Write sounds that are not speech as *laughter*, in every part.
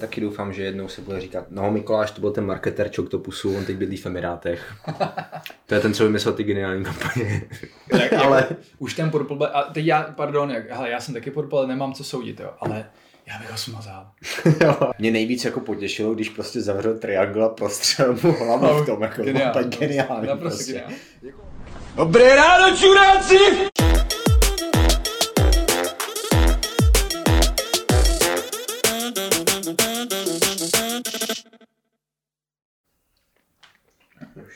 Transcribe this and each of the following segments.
taky doufám, že jednou se bude říkat, no Mikoláš, to byl ten marketer Čoktopusu, on teď bydlí v Emirátech. *laughs* to je ten, co vymyslel ty geniální kampaně. Tak, *laughs* ale... Už ten Purple a teď já, pardon, jak, hele, já jsem taky Purple, nemám co soudit, jo, ale já bych ho smazal. *laughs* Mě nejvíc jako potěšilo, když prostě zavřel triangle a prostřel mu hlavu v tom, jako geniál, tak geniální. Naprosto prostě. geniální. Dobré ráno, čuráci!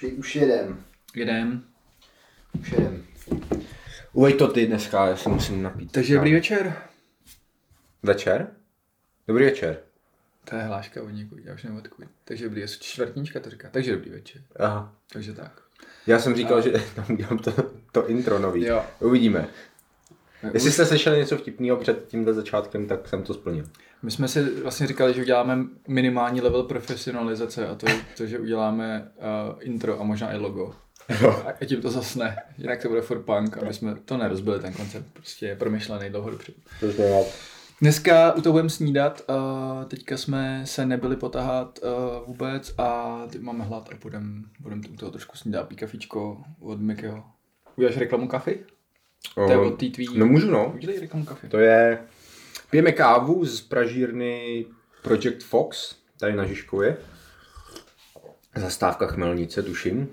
Už, už jedem. Jedem. Už jedem. Uveď to ty dneska, já se musím napít. Takže dobrý večer. Večer? Dobrý večer. To je hláška od někud, já už nevím odkud. Takže dobrý, je čtvrtníčka to říká. Takže dobrý večer. Aha. Takže tak. Já jsem říkal, A... že *laughs* tam udělám to, to intro nový. Jo. Uvidíme. Jestli jste slyšeli něco vtipného před tímhle začátkem, tak jsem to splnil. My jsme si vlastně říkali, že uděláme minimální level profesionalizace a to je to, že uděláme uh, intro a možná i logo. A tím to zasne. Jinak to bude for punk, aby jsme to nerozbili, ten koncept prostě je promyšlený dlouho dopředu. Dneska u toho budeme snídat, uh, teďka jsme se nebyli potahat uh, vůbec a teď máme hlad a budeme budem u toho trošku snídat. Pí kafičko od Mikyho. Uděláš reklamu kafy? To je od té tvý... No můžu no. Udělej reklamu kafy. To je... Pijeme kávu z pražírny Project Fox, tady na Žižkově. Zastávka Chmelnice, tuším.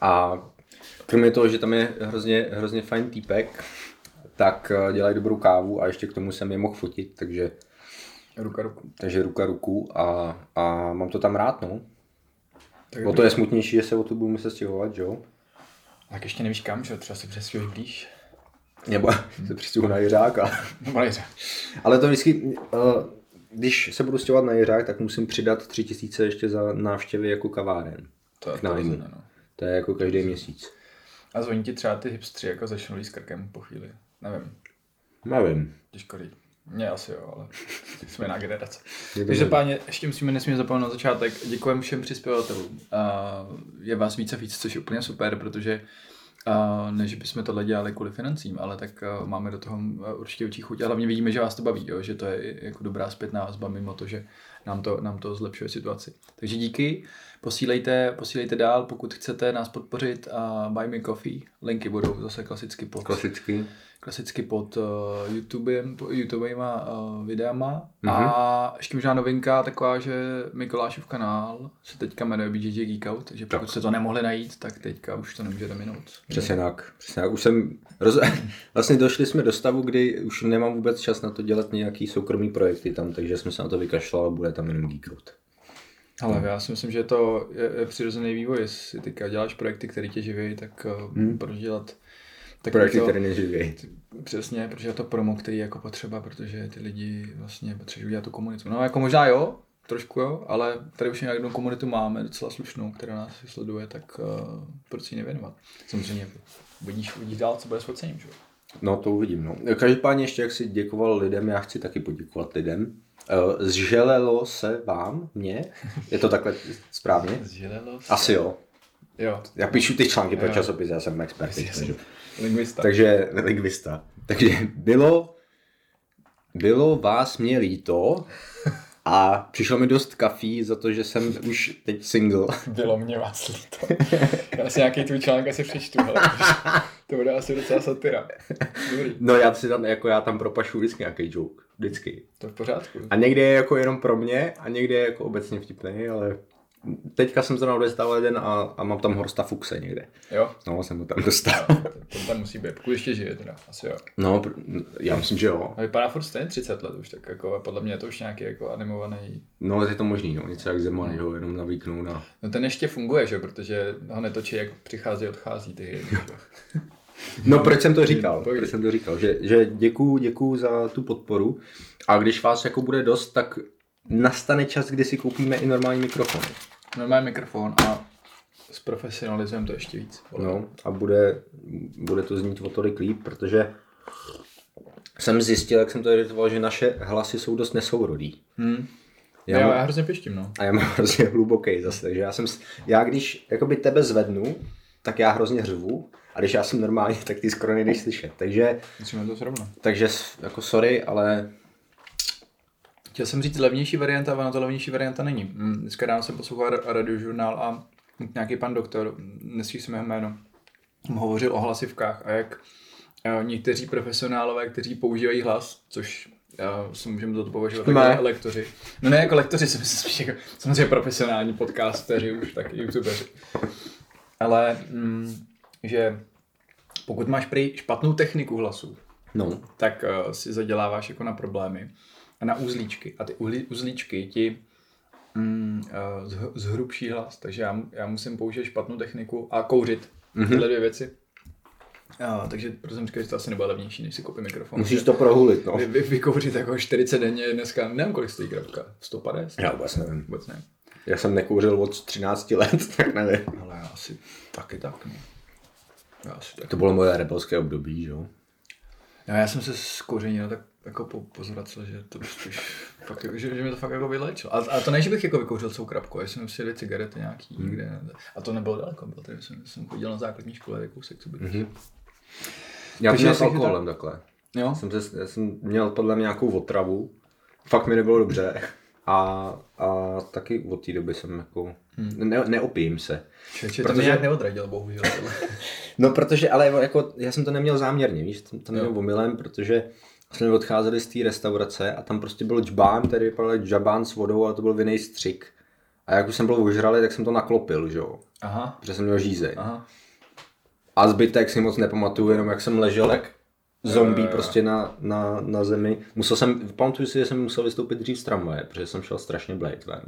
A kromě toho, že tam je hrozně, hrozně fajn týpek, tak eh, dělají dobrou kávu a ještě k tomu jsem je mohl fotit, takže ruka ruku. Takže ruka ruku a, a mám to tam rád, no. Tak o to je smutnější, že se o tu budu muset stěhovat, jo. Tak ještě nevíš kam, že třeba se přestěhuješ blíž. Nebo *laughs* se přistěhuji na Jiřáka. Nebo na. Ale to vždycky, eh, když se budu stěhovat na Jiřák, tak musím přidat tři tisíce ještě za návštěvy jako kaváren. To je to, no. to je jako každý měsíc. A zvoní ti třeba ty hipstři jako začnou s krkem po chvíli. Nevím. Nevím. Těžko říct. Mně asi jo, ale *laughs* jsme jiná generace. páně, ještě musíme nesmíme zapomenout na začátek. Děkujeme všem přispěvatelům. je vás více a víc, což je úplně super, protože a než bychom tohle dělali kvůli financím, ale tak máme do toho určitě určitě chuť a hlavně vidíme, že vás to baví, jo? že to je jako dobrá zpětná vazba mimo to, že nám to, nám to zlepšuje situaci. Takže díky, posílejte, posílejte dál, pokud chcete nás podpořit a buy me coffee, linky budou zase klasicky pod. Klasicky klasicky pod uh, YouTubem, YouTubejma uh, videama. Mm-hmm. A ještě možná novinka taková, že Mikolášův kanál se teďka jmenuje BJJ Geek Out, takže pokud tak. jste to nemohli najít, tak teďka už to nemůžete minout. Přesně tak. Přesně tak. Už jsem roz... *laughs* vlastně došli jsme do stavu, kdy už nemám vůbec čas na to dělat nějaký soukromý projekty tam, takže jsme se na to vykašlali a bude tam jenom Geek Out. Ale já si myslím, že to je, je přirozený vývoj. Jestli teďka děláš projekty, které tě živí, tak hmm. proč dělat tak projekty, které neživí. Přesně, protože je to promo, který je jako potřeba, protože ty lidi vlastně potřebují udělat tu komunitu. No jako možná jo, trošku jo, ale tady už nějakou komunitu máme docela slušnou, která nás sleduje, tak uh, proč si ji nevěnovat? Samozřejmě vidíš, vidíš dál, co bude s ocením, že? No to uvidím, no. Každopádně ještě, jak si děkoval lidem, já chci taky poděkovat lidem. Uh, zželelo se vám, mě? Je to takhle správně? Zželelo se. Asi jo. Jo. Já píšu ty články pro časopis, já jsem expert. Lingvista. Takže lingvista. Takže bylo, bylo vás mě líto a přišlo mi dost kafí za to, že jsem už teď single. Bylo mě vás líto. Já si nějaký tvůj článek asi přečtu, ale to bude asi docela satira. Dobrý. No já si tam, jako já tam propašu vždycky nějaký joke. Vždycky. To je v pořádku. A někdy je jako jenom pro mě a někdy je jako obecně vtipný, ale Teďka jsem zrovna dostal jeden a, a mám tam Horsta Fuxe někde. Jo? No, jsem ho tam dostal. to tam musí být, pokud ještě žije teda, asi jo. No, já myslím, že jo. A vypadá furt stejně 30 let už, tak jako podle mě je to už nějaký jako animovaný. No, je to možný, no, něco jak Zeman, jo, jenom navýknou na... No ten ještě funguje, že protože ho netočí, jak přichází, odchází ty No proč jsem to říkal? Proč jsem to říkal? Že, že děkuju, děkuju za tu podporu a když vás jako bude dost, tak nastane čas, kdy si koupíme i normální mikrofon. Normální mikrofon a zprofesionalizujeme to ještě víc. No a bude, bude to znít o tolik líp, protože jsem zjistil, jak jsem to editoval, že naše hlasy jsou dost nesourodý. Hmm. Já, já, já hrozně pištím, no. A já mám *laughs* hrozně hluboký zase, takže já jsem, já když jakoby tebe zvednu, tak já hrozně řvu, a když já jsem normálně, *laughs* tak ty skoro nejdeš slyšet, takže... Musíme to srovnat. Takže jako sorry, ale Chtěl jsem říct levnější varianta, ale na to levnější varianta není. Mm, dneska ráno jsem poslouchal radiožurnál a nějaký pan doktor, nesmí se jméno, hovořil o hlasivkách a jak eh, někteří profesionálové, kteří používají hlas, což já si můžeme to považovat jako lektoři. No ne jako lektoři, *laughs* si myslím spíš jako samozřejmě profesionální podcasteři, už tak youtubeři. Ale mm, že pokud máš prý špatnou techniku hlasu, no. tak uh, si zaděláváš jako na problémy na uzlíčky. A ty uzlíčky ti mm, uh, zhrubší hlas, takže já, já musím použít špatnou techniku a kouřit. Mm-hmm. Tyhle dvě věci. Uh, takže proto jsem říkal, že to asi nebude levnější, než si koupím mikrofon. Musíš to prohulit, no. Vy, vy, vykouřit jako 40 denně dneska, nevím, kolik stojí krapka, 150? Já vůbec nevím. Vůbec nevím. Já jsem nekouřil od 13 let, *laughs* tak nevím. Ale já asi taky tak, no. Já asi tak. To bylo moje rebelské období, že jo? No, já jsem se z kouření tak jako po, pozvracel, že to spíš fakt, že, že mi to fakt jako vylečilo. A, a, to ne, že bych jako vykouřil celou krapku, já jsem si cigarety nějaký hmm. někde. A to nebylo daleko, bylo tady, jsem, jsem chodil na základní škole kousek, co bych. Mm-hmm. Já jsem s alkoholem takhle. Jo? Jsem, se, já jsem měl podle mě nějakou otravu, fakt mi nebylo dobře. A, a taky od té doby jsem jako, hmm. ne, neopím se. Čeče, protože... to mě nějak neodradil, bohužel. *laughs* no protože, ale jako, já jsem to neměl záměrně, víš, to, to neměl omylem, protože jsme odcházeli z té restaurace a tam prostě byl džbán, který vypadal džabán s vodou, ale to byl vinný střik. A jak už jsem byl ožralý, tak jsem to naklopil, že jo. Aha. Protože jsem měl žízeň. Aha. A zbytek si moc nepamatuju, jenom jak jsem ležel jak zombie uh, prostě na, na, na zemi. Musel jsem, pamatuju si, že jsem musel vystoupit dřív z tramvaje, protože jsem šel strašně blade ven.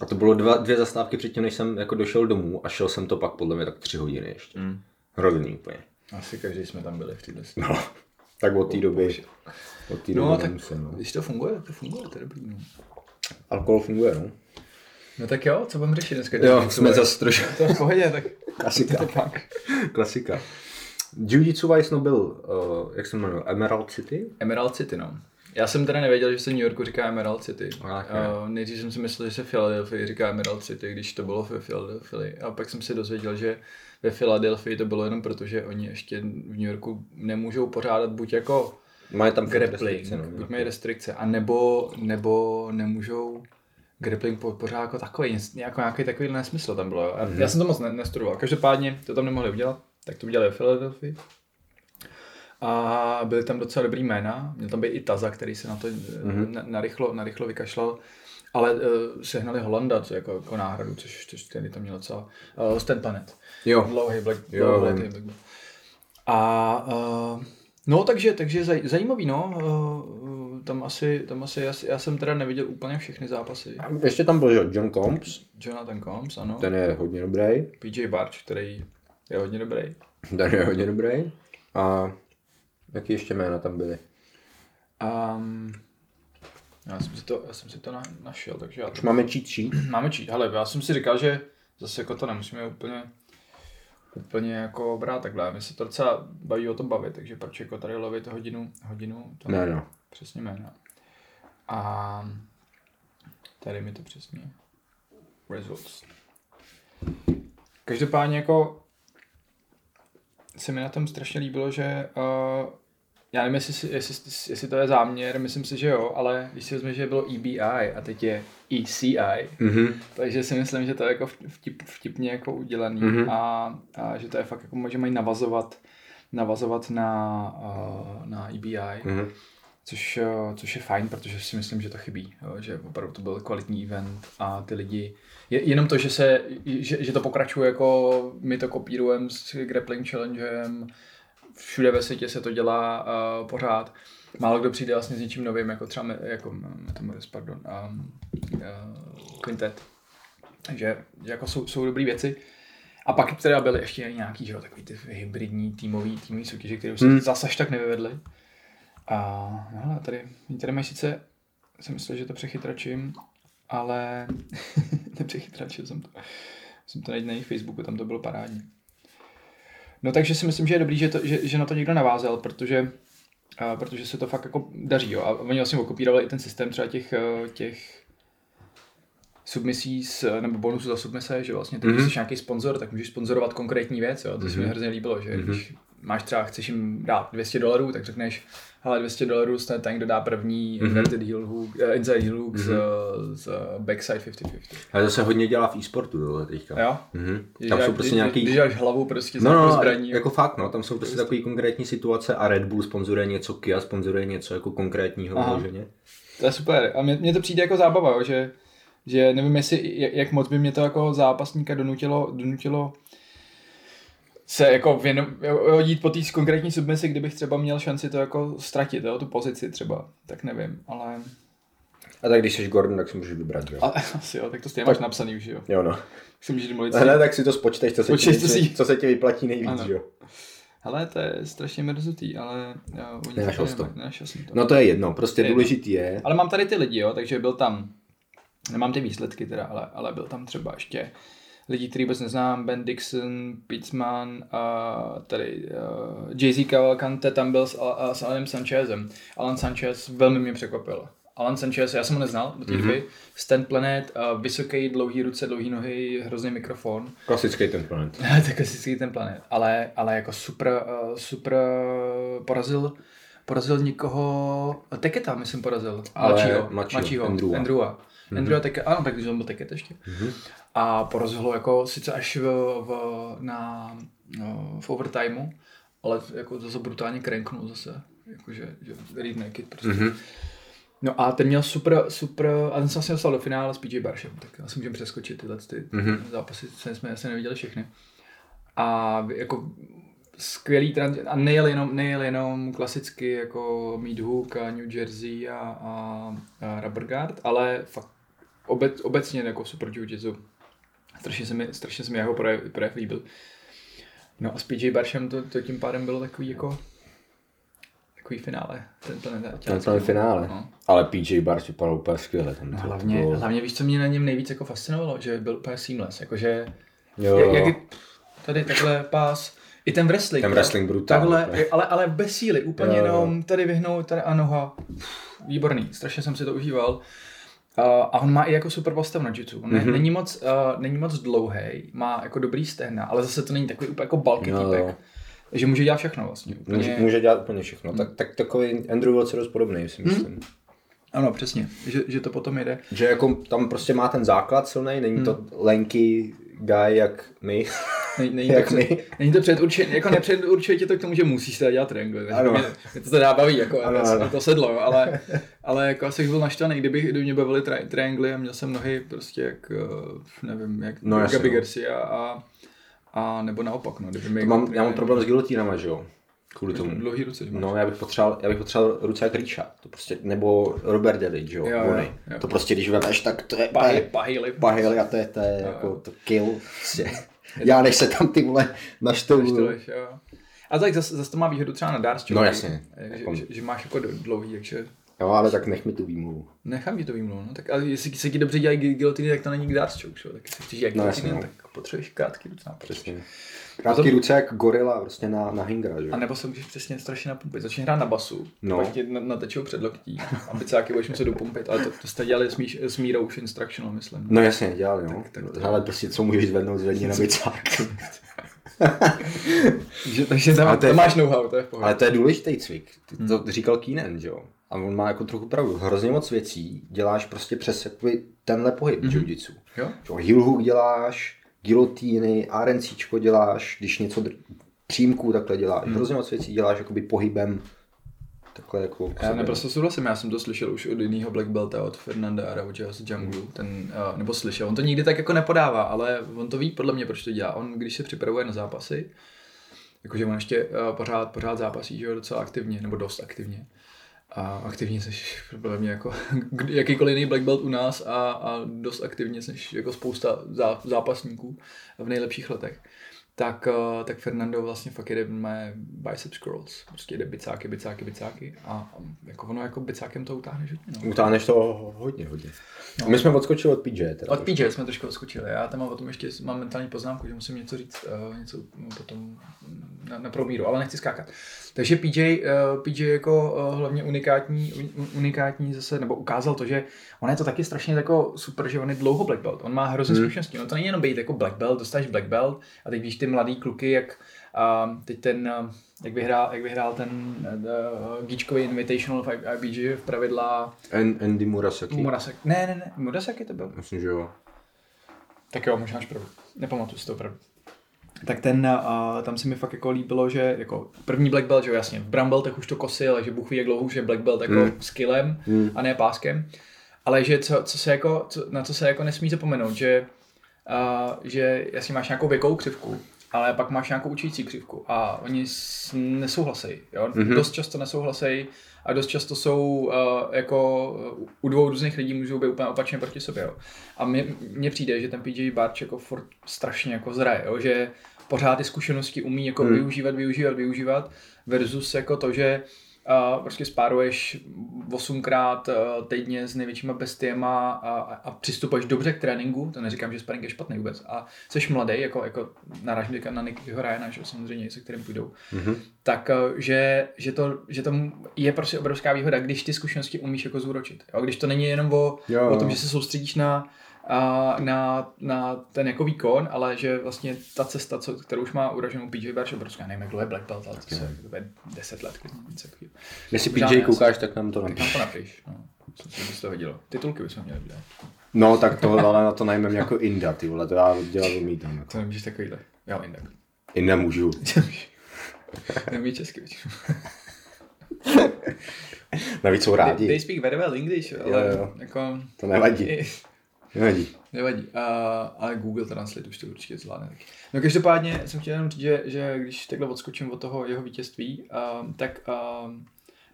A to bylo dva, dvě zastávky předtím, než jsem jako došel domů a šel jsem to pak podle mě tak tři hodiny ještě. Mm. Hrozný úplně. Asi každý jsme tam byli v této No, tak od té doby. Od té no, doby tak nemusím, no. když to funguje, to funguje, to je dobrý. No. Alkohol funguje, no. No tak jo, co budeme řešit dneska? Jo, jsme zase trošku. To je v pohodě, tak Klasika. To Klasika. Jiu-Jitsu Vice no byl, uh, jak se jmenuje, Emerald City? Emerald City, no. Já jsem teda nevěděl, že se New Yorku říká Emerald City. Uh, nejdřív jsem si myslel, že se Philadelphia říká Emerald City, když to bylo ve Philadelphia. A pak jsem si dozvěděl, že ve Philadelphia to bylo jenom proto, že oni ještě v New Yorku nemůžou pořádat buď jako mají tam grappling, no, buď mají restrikce, a nebo, nebo nemůžou grappling pořád jako takový, jako nějaký takový nesmysl tam bylo. Mm-hmm. Já jsem to moc nestudoval. Každopádně to tam nemohli udělat, tak to udělali v Philadelphia. A byly tam docela dobrý jména. Měl tam být i Taza, který se na to mm-hmm. na, narychlo, narychlo vykašlal. Ale uh, sehnali Holanda co jako, jako náhradu, což, což tedy tam měl docela... Uh, Stan Panet. Jo. Dlouhý Black, jo. Black, Black. A uh, no takže, takže zaj, zajímavý, no. Uh, tam asi, tam asi já, já, jsem teda neviděl úplně všechny zápasy. A ještě tam byl John Combs. Jonathan Combs, ano. Ten je hodně dobrý. PJ Barch, který je hodně dobrý. *laughs* Ten je hodně dobrý. A jaký ještě jména tam byly? Um, já jsem si to, já jsem si to na, našel, takže já to... Už máme cheat *clears throat* sheet? Máme cheat, ale já jsem si říkal, že zase jako to nemusíme úplně úplně jako brát takhle. My se to docela baví o tom bavit, takže proč jako tady lovit hodinu, hodinu to ne, no. přesně jména. A tady mi to přesně results. Každopádně jako se mi na tom strašně líbilo, že uh, já nevím, jestli, jestli, jestli to je záměr, myslím si, že jo, ale když si vezme, že bylo EBI a teď je ECI, mm-hmm. takže si myslím, že to je jako vtip, vtipně jako udělaný mm-hmm. a, a, že to je fakt jako, že mají navazovat, navazovat na, uh, na EBI. Mm-hmm. Což, což je fajn, protože si myslím, že to chybí, jo, že opravdu to byl kvalitní event a ty lidi, je, jenom to, že, se, že, že to pokračuje jako my to kopírujeme s Grappling Challengem, všude ve světě se to dělá uh, pořád. Málo kdo přijde vlastně s něčím novým, jako třeba jako Metamoris, pardon, um, uh, Quintet. Takže jako jsou, jsou dobré věci. A pak teda byly ještě nějaký, že jo, takový ty hybridní týmový, týmový soutěže, které už se hmm. zase až tak nevyvedly. A no, tady, tady mají sice, jsem myslel, že to přechytračím, ale *laughs* nepřechytračil jsem to. Jsem to najít na jejich Facebooku, tam to bylo parádní. No takže si myslím, že je dobrý, že, to, že, že na to někdo navázal, protože, a, protože se to fakt jako daří. Jo. A oni vlastně okopírovali i ten systém třeba těch, eh, těch submisí s, nebo bonusu za submise, že vlastně ty, mm-hmm. jsi nějaký sponzor, tak můžeš sponzorovat konkrétní věc, jo. To mm-hmm. se mi mhm. hrozně líbilo, že mm-hmm. když máš třeba, chceš jim dát 200 dolarů, tak řekneš, hele 200 dolarů ten tank dodá první mm-hmm. inverted heel hook, uh, inside heel hook mm-hmm. z, z backside 50-50. Ale to se hodně dělá v e-sportu tohle teďka. Jo? Mm-hmm. Tam jsou prostě když, nějaký... Když dáš hlavu prostě no, no, zbraní. Jako fakt, no, tam jsou prostě takové konkrétní situace a Red Bull sponzoruje něco, Kia sponzoruje něco jako konkrétního vyloženě. To je super. A mně, to přijde jako zábava, jo, že, že nevím, jestli, jak, jak moc by mě to jako zápasníka donutilo, donutilo se jako věno, jít po té konkrétní submisi, kdybych třeba měl šanci to jako ztratit, jo, tu pozici třeba, tak nevím, ale... A tak když jsi Gordon, tak si můžeš vybrat, jo? Ale, *laughs* asi jo, tak to stejně máš napsaný už, jo? Jo, no. Si můžeš domluvit Hele, tak si to spočteš, co se, Počkej, ti, co si- co se ti vyplatí nejvíc, Ano. jo? Hele, to je strašně mrzutý, ale oni Nenašel to to. Nenašel jsem to. No to je jedno, prostě Je jedno. důležitý je, Ale mám tady ty lidi, jo, takže byl tam, nemám ty výsledky teda, ale, ale byl tam třeba ještě lidi, který vůbec neznám, Ben Dixon, Pitzman, a tady uh, Jay-Z Cavalcante tam byl s, a, s Alanem Sanchezem. Alan Sanchez velmi mě překvapil. Alan Sanchez, já jsem ho neznal do té Mhm. doby, Stand Planet, uh, vysoký, dlouhý ruce, dlouhý nohy, hrozný mikrofon. klasický ten planet. *laughs* to klasický ten planet, ale, ale jako super, uh, super uh, porazil, porazil někoho, Teketa, myslím, porazil. Ale mladšího, mladšího, mladšího Andrewa. Andrewa. Mhm. Mm-hmm. Andrewa Teket, ano, tak když on byl Teket ještě. Mm-hmm. A porazil ho jako sice až v, v, na, no, v overtimeu, ale jako zase brutálně krenknul zase. Jakože, že read naked prostě. Mhm. No a ten měl super, super, a ten se vlastně dostal do finále s PJ Baršem, tak asi můžeme přeskočit tyhle ty Mhm. zápasy, co jsme asi neviděli všechny. A jako skvělý trans, a nejel jenom, nejel jenom klasicky jako Meat Hook a New Jersey a, a, a Rubber Guard, ale fakt obec, obecně jako super jiu-jitsu. Strašně se mi, strašně se mi jeho projev, projev líbil. No a s PJ Baršem to, to tím pádem bylo takový jako takový finále. Ten, ten, ten, Ten to finále. No. Ale PJ Barš vypadal úplně skvěle. Tam No, to hlavně, bylo- hlavně víš, co mě na něm nejvíc jako fascinovalo, že byl úplně seamless, jakože Jo, jak, jak tady takhle pás, i ten wrestling. Ten wrestling brutální, Takhle, ale, ale bez síly, úplně jo. jenom tady vyhnout, tady a noha. Výborný, strašně jsem si to užíval. Uh, a on má i jako super postavu na jitsu. On Mhm. mm-hmm. není, moc, uh, není moc dlouhý, má jako dobrý stehna, ale zase to není takový úplně jako bulky Jo, týpek. jo. Že může dělat všechno vlastně. Úplně... Může, může dělat úplně všechno. Tak, tak takový Andrew Wilson je dost podobný, si myslím. Ano, přesně, že, že to potom jede. Že jako tam prostě má ten základ silný, není to Hmm. lenky guy jak my. Není, není, Jak to, my. před, není to předurčené, jako nepředurčuje tě to k tomu, že musíš teda dělat triangle. Ano. Mě, mě, to teda baví, jako, Ano, ano, to sedlo, ale, ale jako asi bych byl naštvaný, kdyby, kdyby mě bavily tri, triangly a měl jsem nohy prostě jak, eh, nevím, jak No, Gabi no. Garcia a, a nebo naopak, no, kdyby mám, já mám problém s gilotínama, že jo? Kvůli tomu. Dlouhý ruce, že máš. No, já bych potřeboval, já bych potřeboval ruce jak Ríša. To prostě, nebo Robert Daly, že jo? Jo, jo. To prostě, když vemeš, tak to je lip. pahy a to je, to je Jo, jako to kill. Prostě. Já než se tam ty vole jo. A tak zase, zase to má výhodu třeba na Darts, No, jasně. Že, Jako- že, že, máš jako dlouhý, takže Jo, ale tak nech mi tu výmluvu. Nechám ti to výmluvu, no. Tak ale jestli se ti dobře dělají gilotiny, tak to není k že? jo. Tak jestli chceš dělat No, gilotiny, no. tak potřebuješ krátký ruce na Přesně. Krátký ruce jak gorila prostě na, na hingra, že A nebo se můžeš přesně strašně napumpit. Začneš hrát na basu, No. no. pak ti na- natečou před loktí a bicáky budeš muset dopumpit, ale to, to jste dělali s, míš, s mírou už instructional, myslím. No jasně, dělal, jo. Tak- tak to- Ale prostě co můžeš zvednout, zvedni na bicák. *laughs* Takže, takže tam, to je- to máš know-how, to je v pohodě. Ale to je důležitý cvik. Ty Hmm. to říkal Keenan, že jo? A on má jako trochu pravdu. Hrozně moc věcí děláš prostě přes jakoby tenhle pohyb Mhm. mm-hmm. jiu-jitsu. Heel hook děláš, gilotíny, RNCčko děláš, když něco dr- přímků takhle děláš. Mhm. Mm. Hrozně moc věcí děláš jakoby pohybem takhle jako Já naprosto souhlasím, já jsem to slyšel už od jiného Black Belta, od Fernanda Arauja z Jungle, ten, uh, nebo slyšel, on to nikdy tak jako nepodává, ale on to ví podle mě, proč to dělá. On, když se připravuje na zápasy, jakože on ještě uh, pořád, pořád zápasí, že jo, docela aktivně, nebo dost aktivně. A aktivně jsi podle mě jako *laughs* jakýkoliv jiný Black Belt u nás a, a dost aktivně jsi jako spousta zá, zápasníků v nejlepších letech. Tak, uh, tak Fernando vlastně fakt jede mé bicep scrolls. Prostě jede bicáky, bicáky, bicáky a, a jako ono jako bicákem to utáhneš hodně. No. Utáhneš to hodně, hodně. No. My jsme odskočili od PJ. Teda Od PJ jsme trošku odskočili. Já tam mám o tom ještě mám mentální poznámku, že musím něco říct, uh, něco no, potom na, na promíru, ale nechci skákat. Takže PJ, uh, PJ jako uh, hlavně unikátní, un, unikátní zase, nebo ukázal to, že on je to taky strašně jako super, že on je dlouho black belt. On má hrozně hmm. zkušeností. On to není jenom být jako black belt, dostaneš black belt a teď víš ty mladý kluky, jak a teď ten, jak vyhrál, jak vyhrál ten uh, Gíčkový Invitational v IBG v pravidla... Andy Murasaki. Murasaki. Ne, ne, ne, Murasaki to byl. Myslím, že jo. Tak jo, možná máš pravdu. Nepamatuji si to opravdu. Tak ten, uh, tam se mi fakt jako líbilo, že jako první Black Belt, že jasně, v Bramble tak už to kosil, takže Bůh ví, jak dlouho už je Black Belt jako mm. skillem mm. a ne páskem. Ale že co, co se jako, co, na co se jako nesmí zapomenout, že, uh, že jasně máš nějakou věkovou křivku, ale pak máš nějakou učící křivku a oni nesouhlasí, jo? Mm-hmm. Dost často nesouhlasí a dost často jsou uh, jako u dvou různých lidí můžou být úplně opačně proti sobě, jo? A mně přijde, že ten PJ Barč jako furt strašně jako zraje, jo? že pořád ty zkušenosti umí jako mm. využívat, využívat, využívat versus jako to, že uh, prostě spáruješ osmkrát uh, týdně s největšíma bestiema a, a, a přistupuješ dobře k tréninku, to neříkám, že sparring je špatný vůbec, a jsi mladý, jako, jako narážím na Nickyho Ryana, že samozřejmě, se kterým půjdou, mm-hmm. tak uh, že, že, to, že to je prostě obrovská výhoda, když ty zkušenosti umíš jako zúročit. Jo? Když to není jenom o, o tom, že se soustředíš na na, na ten jako výkon, ale že vlastně ta cesta, co, kterou už má uraženou PJ Barš, obrovská, nevím, jak dlouho je Black Belt, ale to se je 10 let, něco takového. Jestli PJ koukáš, tak nám to napiš. Tak nám to napiš, no. Co si bys to vidělo. Titulky bychom měli dělat. No, tak to, ale na to najmeme jako Inda, ty vole, to já dělat umítám. Jako. To nemůžeš takovýhle. Já Inda. Inda můžu. *laughs* Nemůžu česky většinou. Navíc jsou rádi. They, they speak very well English, ale jo, jo. jako... To nevadí. Nevadí. Nevadí. Uh, ale Google Translate už to určitě zvládne taky. No každopádně jsem chtěl jenom říct, že, že když takhle odskočím od toho jeho vítězství, uh, tak uh,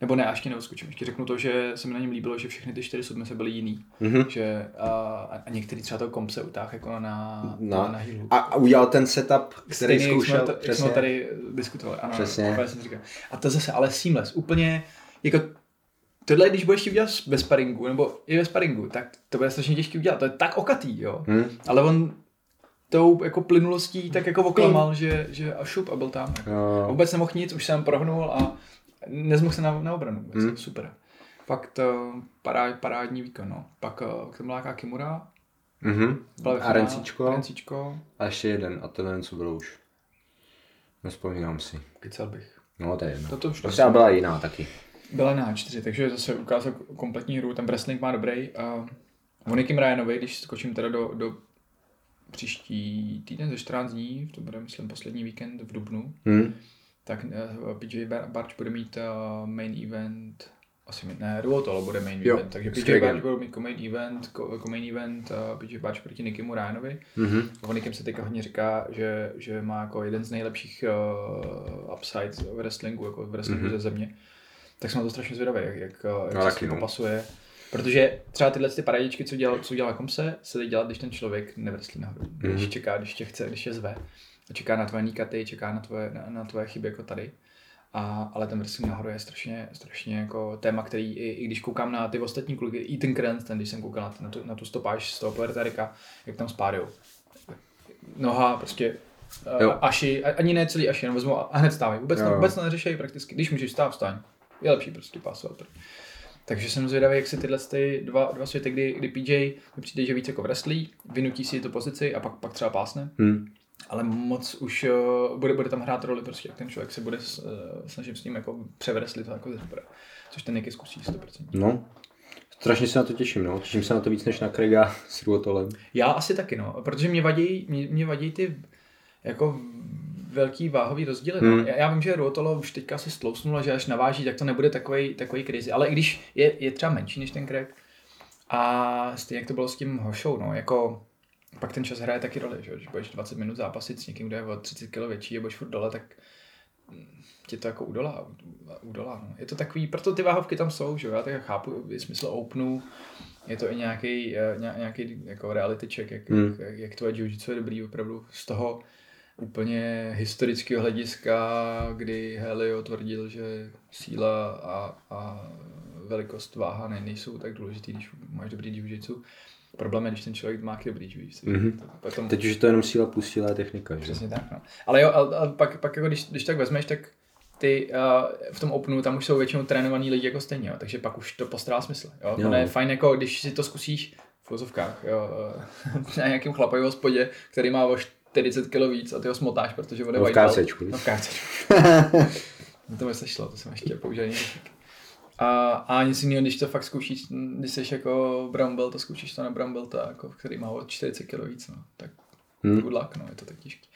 nebo ne, ještě neodskočím, ještě řeknu to, že se mi na něm líbilo, že všechny ty čtyři submise byly jiný. Mm-hmm. Že, uh, a některý třeba to komp se utáhl jako na, na, na, na healu. A, a udělal ten setup, který Stejný, zkoušel. Jak jsme, to, jak jsme tady diskutovali. Ano, Přesně. Jsem říkal. A to zase ale seamless, úplně jako tohle, když budeš udělat bez sparingu, nebo i bez sparingu, tak to bude strašně těžké udělat. To je tak okatý, jo. Hmm. Ale on tou jako plynulostí tak jako oklamal, že, že a šup a byl tam. Jo. Vůbec nemohl nic, už jsem prohnul a nezmohl se na, na obranu. Hmm. Super. Pak to parád, parádní výkon, no. Pak uh, k tomu láká Kimura. Mm-hmm. A Rencíčko. Rencíčko. A ještě jeden, a ten co bylo už. Nespomínám si. Kycel bych. No to je jedno. Toto už to byla jiná taky. Byla na 4 takže zase ukázal kompletní hru, ten wrestling má dobrý. A Monikim Ryanovi, když skočím teda do, do příští týden ze 14 dní, to bude myslím poslední víkend v Dubnu, hmm. tak uh, eh, PJ Barč bude mít uh, main event asi ne, Duotolo bude main jo, event, takže PJ Barč bude mít main event, jako main event uh, PJ Barč proti Nikimu Ryanovi. Mm-hmm. O Nikim se teďka hodně říká, že, že má jako jeden z nejlepších uh, upsides v wrestlingu, jako v wrestlingu mm-hmm. ze země tak jsem na to strašně zvědavý, jak, jak, jak no, se to pasuje. Protože třeba tyhle ty paradičky, co dělal, co dělal Komse, se dají dělat, když ten člověk nevreslí nahoru. Mm. Když čeká, když tě chce, když je zve. A čeká na tvoje nikaty, čeká na tvoje, na, na tvoje chyby jako tady. A, ale ten wrestling nahoru je strašně, strašně jako téma, který i, i když koukám na ty ostatní kluky, i ten Krent, ten, když jsem koukal na, na, tu, na tu stopáž z toho Puerto Rica, jak tam spádujou. Noha prostě uh, aši, ani ne celý aši, jenom vezmu a hned stávají. Vůbec, jo. vůbec neřešejí prakticky. Když můžeš stát, vstaň je lepší prostě pásovat. Takže jsem zvědavý, jak se tyhle ty dva, dva světy, kdy, kdy PJ mi přijde, že víc jako wrestlí, vynutí si tu pozici a pak, pak třeba pásne. Hmm. Ale moc už uh, bude, bude tam hrát roli prostě, jak ten člověk se bude uh, snažit s ním jako převreslit jako super. Což ten Nicky zkusí 100%. No, Strašně se na to těším, no. Těším se na to víc než na Krega s Ruotolem. Já asi taky, no. Protože mě vadí, mě, mě vadí ty jako velký váhový rozdíl. No. Hmm. Já, já, vím, že Ruotolo už teďka se stlousnul že až naváží, tak to nebude takový, takový krizi. Ale i když je, je třeba menší než ten Craig, a stejně jak to bylo s tím Hošou, no, jako pak ten čas hraje taky roli, že když budeš 20 minut zápasit s někým, kdo je o 30 kg větší a budeš furt dole, tak tě to jako udolá. udolá no. Je to takový, proto ty váhovky tam jsou, že já tak chápu je smysl openu, je to i nějaký, eh, nějaký jako reality check, jak, hmm. jak, jak tvoje jiu je dobrý opravdu z toho úplně historického hlediska, kdy Helio tvrdil, že síla a, a velikost váha ne, nejsou tak důležitý, když máš dobrý jiu Problém je, když ten člověk má dobrý jiu mm-hmm. Potom... Teď už je to jenom síla plus síla a technika. Že? Přesně tak. No. Ale jo, a, a pak, pak jako když, když tak vezmeš, tak ty uh, v tom Openu tam už jsou většinou trénovaní lidi jako stejně, jo, takže pak už to postrá smysl. Jo? jo. To je fajn, jako když si to zkusíš v vozovkách, jo, *laughs* na nějakém chlapovém hospodě, který má o 40 kg víc a ty ho smotáš, protože on je No v white. No v KCčku. *laughs* no to mi se šlo, to jsem ještě použil. A, a nic jiného, když to fakt zkoušíš, když jsi jako belt a zkoušíš to na brown belta, jako, který má o 40 kg víc, no, tak Hmm. good luck, no, je to tak těžký.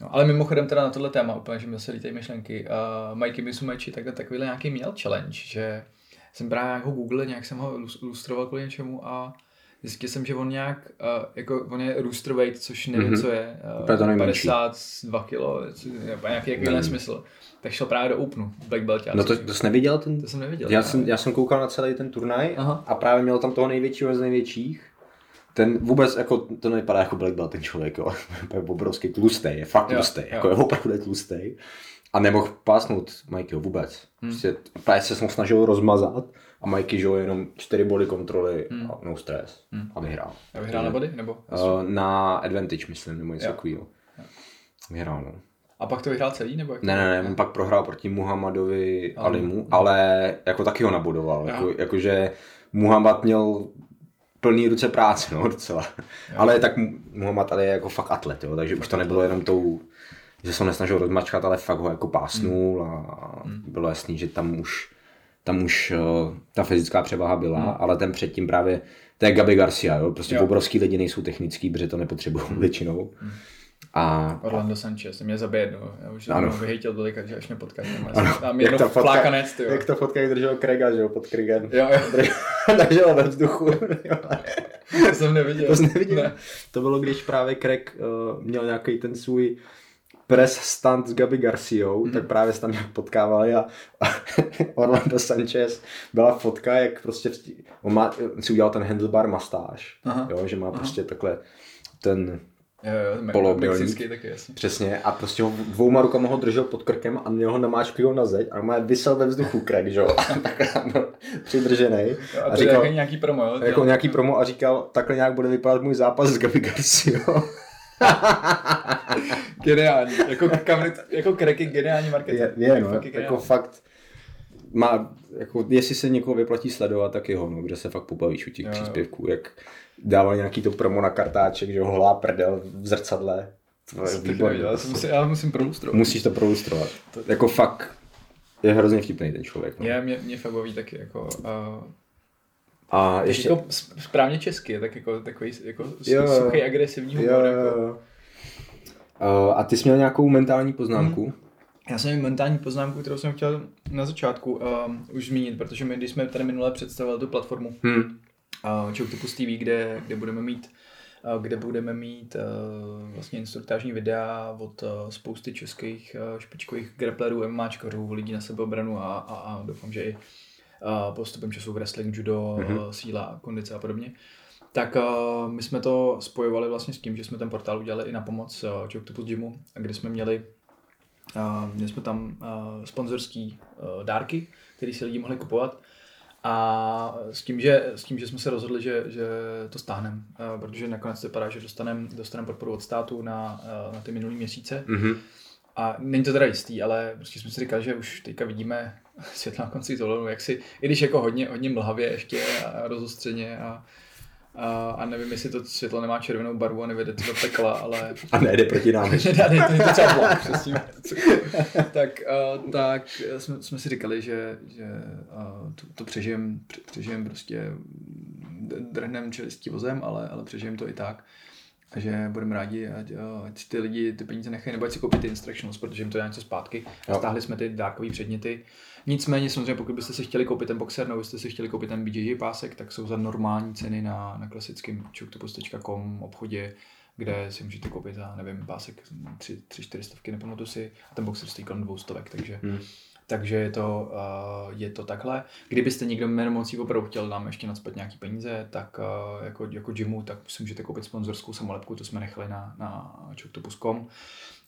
No, ale mimochodem teda na tohle téma úplně, že mi se lítají myšlenky. Uh, Mikey Misumeči takhle takovýhle nějaký měl challenge, že jsem právě nějak ho Google, nějak jsem ho lus- lustroval kvůli něčemu a zjistil jsem, že on nějak, uh, jako on je rooster weight, což nevím, Mhm. mm-hmm. co je, to uh, nejmenší. 52 kilo, co- nebo nějaký jako Nevím. smysl. Tak šel právě do Openu, Black Belt. No to, to jsi neviděl ten? to jsem neviděl. Já jsem, já jsem koukal na celý ten turnaj Aha. a právě měl tam toho největšího z největších. Ten vůbec, jako, to nevypadá jako Black Belt ten člověk, jo. *laughs* je obrovský tlustý, je fakt Jo, tlustý, jo. jako je opravdu tlustý. A nemohl pásnout Mikeyho vůbec. Hmm. Prostě právě se snažil rozmazat a Mikey, jo, jenom čtyři body kontroly Hmm. a no stres. Hmm. A vyhrál. A vyhrál na body? Nebo? Uh, na Advantage, myslím, nebo něco Jo. takového. Vyhrál, no. A pak to vyhrál celý? Nebo jak Ne, ne, ne, on pak prohrál proti Muhammadovi Ale- Alimu, ale jako taky ho nabodoval. Jo. Jako, jakože Muhammad měl plný ruce práce, no, docela. Ale tak Mu- Muhammad Ali je jako fakt atlet, jo, takže už to nebylo jenom tou, že se ho nesnažil rozmačkat, ale fakt ho jako pásnul a bylo jasný, že tam už, tam už uh, ta fyzická převaha byla, ale ten předtím právě, to je Gabi Garcia, jo, prostě Jo. obrovský lidi nejsou technický, protože to nepotřebují většinou. A, Orlando Sanchez, mě zabije jedno. Já už Ano. ano. vyhejtil tolika, že až mě potká. Ano. Tam jedno ta fotka- flákanec, ty jo. Jak to fotka, jak držel Craiga, že jo, pod Craigem. Jo, jo, *laughs* Držel ve vzduchu. *laughs* to jsem neviděl. to jsi neviděl? Ne. To bylo, když právě Craig uh, měl nějaký ten svůj press stunt s Gabi Garciou, mm. tak právě se tam nějak potkávali a, a *laughs* Orlando Sanchez byla fotka, jak prostě vstí, on, má, si udělal ten handlebar mastáž, Aha. jo, že má prostě takhle ten Poloobdélník. Přesně, a prostě ho dvouma rukama ho držel pod krkem a měl ho namáčklý na zeď a má vysel ve vzduchu Craig, že jo, a *laughs* takhle byl přidržený. A A říkal, nějaký, promo, jo? jako nějaký promo a říkal, takhle nějak bude vypadat můj zápas s Gabi Garciou. *laughs* Geniální. Jako, kam, jako crack je geniální marketing. je, je, no, Fakt je jako geniální. fakt má, jako, jestli se někoho vyplatí sledovat, tak jeho, no, kde se fakt pobavíš u těch Jo, jo. příspěvků, jak dával nějaký to promo na kartáček, že ho holá prdel v zrcadle. To je to výborný, já, prostě. musím, já musím prolustrovat. Musíš to prolustrovat. Jako fakt je hrozně vtipný ten člověk. No. Je, mě, mě fakt baví taky jako... Uh, A ještě... jako správně česky, tak jako takový jako Jo, jo, jo. suchý agresivní humor. Jo, jo, Jako. Uh, a ty jsi měl nějakou mentální poznámku? Já jsem měl mentální poznámku, kterou jsem chtěl na začátku um, už zmínit, protože my, když jsme tady minule představili tu platformu Hmm. uh, Choctopus TV, kde, kde budeme mít uh, kde budeme mít uh, vlastně instruktážní videa od uh, spousty českých uh, špičkových grapplerů, MMAčkařů, lidí na sebeobranu a, a, a doufám, že i uh, postupem času wrestling, judo, Mhm. mm-hmm. síla, kondice a podobně. Tak uh, my jsme to spojovali vlastně s tím, že jsme ten portál udělali i na pomoc uh, Choctopus Gymu, kde jsme měli uh, měli jsme tam uh, sponzorský uh, dárky, které si lidi mohli kupovat. A s tím, že, s tím, že jsme se rozhodli, že, že to stáhneme, uh, protože nakonec to vypadá, že dostaneme dostanem podporu od státu na, uh, na ty minulý měsíce. Mhm. A není to teda jistý, ale prostě jsme si říkali, že už teďka vidíme *laughs* světlo na konci tunelu, jak si, i když jako hodně, hodně mlhavě ještě a rozostřeně a, a, a nevím, jestli to světlo nemá červenou barvu a nevede to do pekla, ale *laughs* A nejde proti nám. *laughs* dá, to je *laughs* vlak, přesně. tak, uh, tak jsme, jsme, si říkali, že, že uh, to, to přežijem, pře- přežijem prostě drhnem čelistí vozem, ale, ale přežijem to i tak. A že budeme rádi, ať, uh, ať ty lidi ty peníze nechají, nebo ať si koupí ty instructions, protože jim to dá něco zpátky. A stáhli jsme ty dárkové předměty. Nicméně samozřejmě, pokud byste si chtěli koupit ten boxer, nebo byste si chtěli koupit ten BJJ pásek, tak jsou za normální ceny na, na klasickém choctopus.com obchodě, kde si můžete koupit za, nevím, pásek 3, 3 4 stovky, nepamatuji si, a ten boxer stojí kolem dvou stovek, takže, Hmm. takže je to, uh, je to takhle. Kdybyste někdo jméno mocí opravdu chtěl nám ještě nadspat nějaký peníze, tak uh, jako, jako gymu, tak si můžete koupit sponzorskou samolepku, to jsme nechali na, na choctopus.com,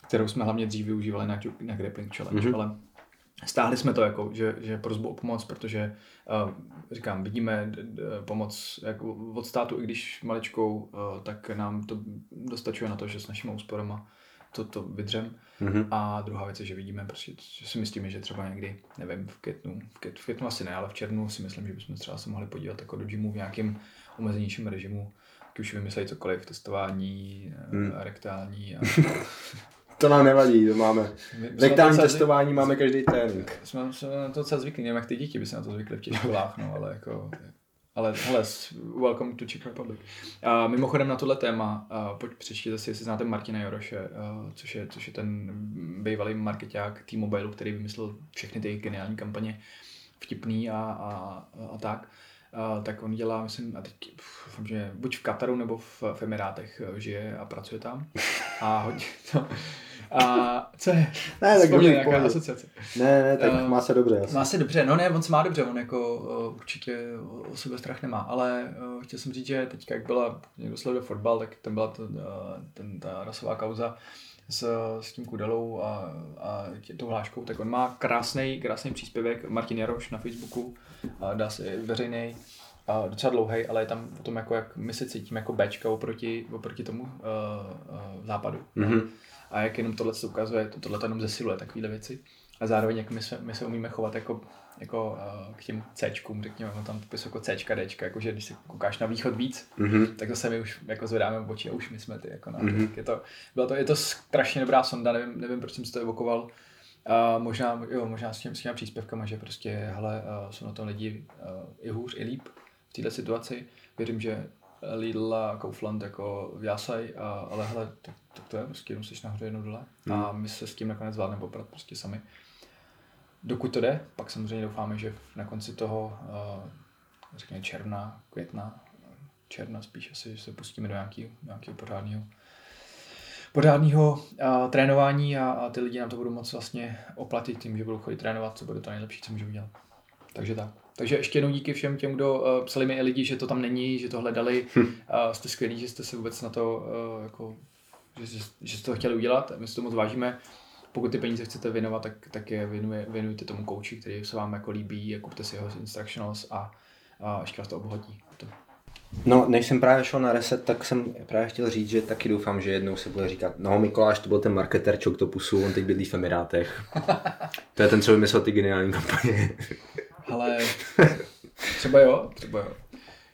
kterou jsme hlavně dřív využívali na, na Grappling Challenge, Mhm. mm-hmm. ale stáhli jsme to jako, že, že prozbu o pomoc, protože uh, říkám, vidíme d, d, pomoc jako od státu, i když maličkou, uh, tak nám to dostačuje na to, že s našimi úsporama to, to vydřem. Mhm. A druhá věc je, že vidíme, prostě, že si myslíme, že třeba někdy, nevím, v květnu, v, květ, v květnu asi ne, ale v červnu si myslím, že bychom třeba se mohli podívat jako do gymu v nějakém omezenějším režimu, už vymysleli cokoliv, testování, hmm. rektální a... *laughs* to nám nevadí, to máme. Rektální testování máme každý trénink. Jsme, jsme na to docela zvyklí, nevím jak ty děti by se na to zvykly v těch školách, no, ale jako... Ale hele, welcome to Czech Republic. A mimochodem na tohle téma, uh, pojď přečtěte si, jestli znáte Martina Joroše, což, je, což je ten bývalý marketák T-Mobile, který vymyslel všechny ty geniální kampaně, vtipný a, a, a tak. Uh, tak on dělá, myslím, a teď, pff, že buď v Kataru nebo v, v Emirátech žije a pracuje tam. A hodně to, a co je? Ne, tak dobrý, nějaká asociace. Ne, ne, tak uh, má se dobře. Asi. Má se dobře, no ne, on se má dobře, on jako uh, určitě o sebe strach nemá, ale uh, chtěl jsem říct, že teďka, jak byla, někdo sleduje fotbal, tak tam byla to, uh, ten, ta rasová kauza s, s tím Kudelou a, a tou hláškou, tak on má krásný, krásný příspěvek, Martin Jaroš na Facebooku, a dá se veřejný, a docela dlouhý, ale je tam o tom, jako, jak my se cítíme jako Bčka oproti, oproti tomu uh, uh, západu. Mm-hmm a jak jenom tohle se ukazuje, to, tohle to jenom zesiluje takovéhle věci. A zároveň, jak my se, my se umíme chovat jako, jako uh, k těm Cčkům, řekněme, no tam popis jako Cčka, Dčka, jakože když se koukáš na východ víc, mm-hmm. tak zase my už jako zvedáme oči a už my jsme ty, jako na, mm-hmm. je to, bylo to, je to strašně dobrá sonda, nevím, nevím proč jsem si to evokoval, uh, možná, jo, možná s, těm, s těmi příspěvkama, že prostě, hele, uh, jsou na to lidi uh, i hůř, i líp v této situaci. Věřím, že Lidl a Kaufland jako vjásaj, a, ale hele, tak, tak to je prostě jenom jsi nahoře jednou dole hmm. a my se s tím nakonec zvládneme poprat prostě sami. Dokud to jde, pak samozřejmě doufáme, že na konci toho, uh, řekněme června, května, června spíš asi, že se pustíme do nějakého, nějakého pořádného pořádného uh, trénování a, a ty lidi nám to budou moc vlastně oplatit tím, že budou chodit trénovat, co bude to nejlepší, co můžou udělat. Takže tak. Takže ještě jednou díky všem těm, kdo uh, psali mi i lidi, že to tam není, že to hledali. Hm. Uh, jste skvělí, že jste se vůbec na to, uh, jako, že, že jste to chtěli udělat. My si to moc vážíme. Pokud ty peníze chcete věnovat, tak, tak je věnuje, věnujte tomu kouči, který se vám jako líbí, kupte si jeho instructionals a, a ještě vás to obohatí. To. No, než jsem právě šel na reset, tak jsem právě chtěl říct, že taky doufám, že jednou se bude říkat, no Mikuláš, to byl ten marketer Čoktopusu, on teď bydlí v Emirátech. *laughs* to je ten, co vymyslel ty geniální kampaně. Ale *laughs* třeba jo, třeba jo.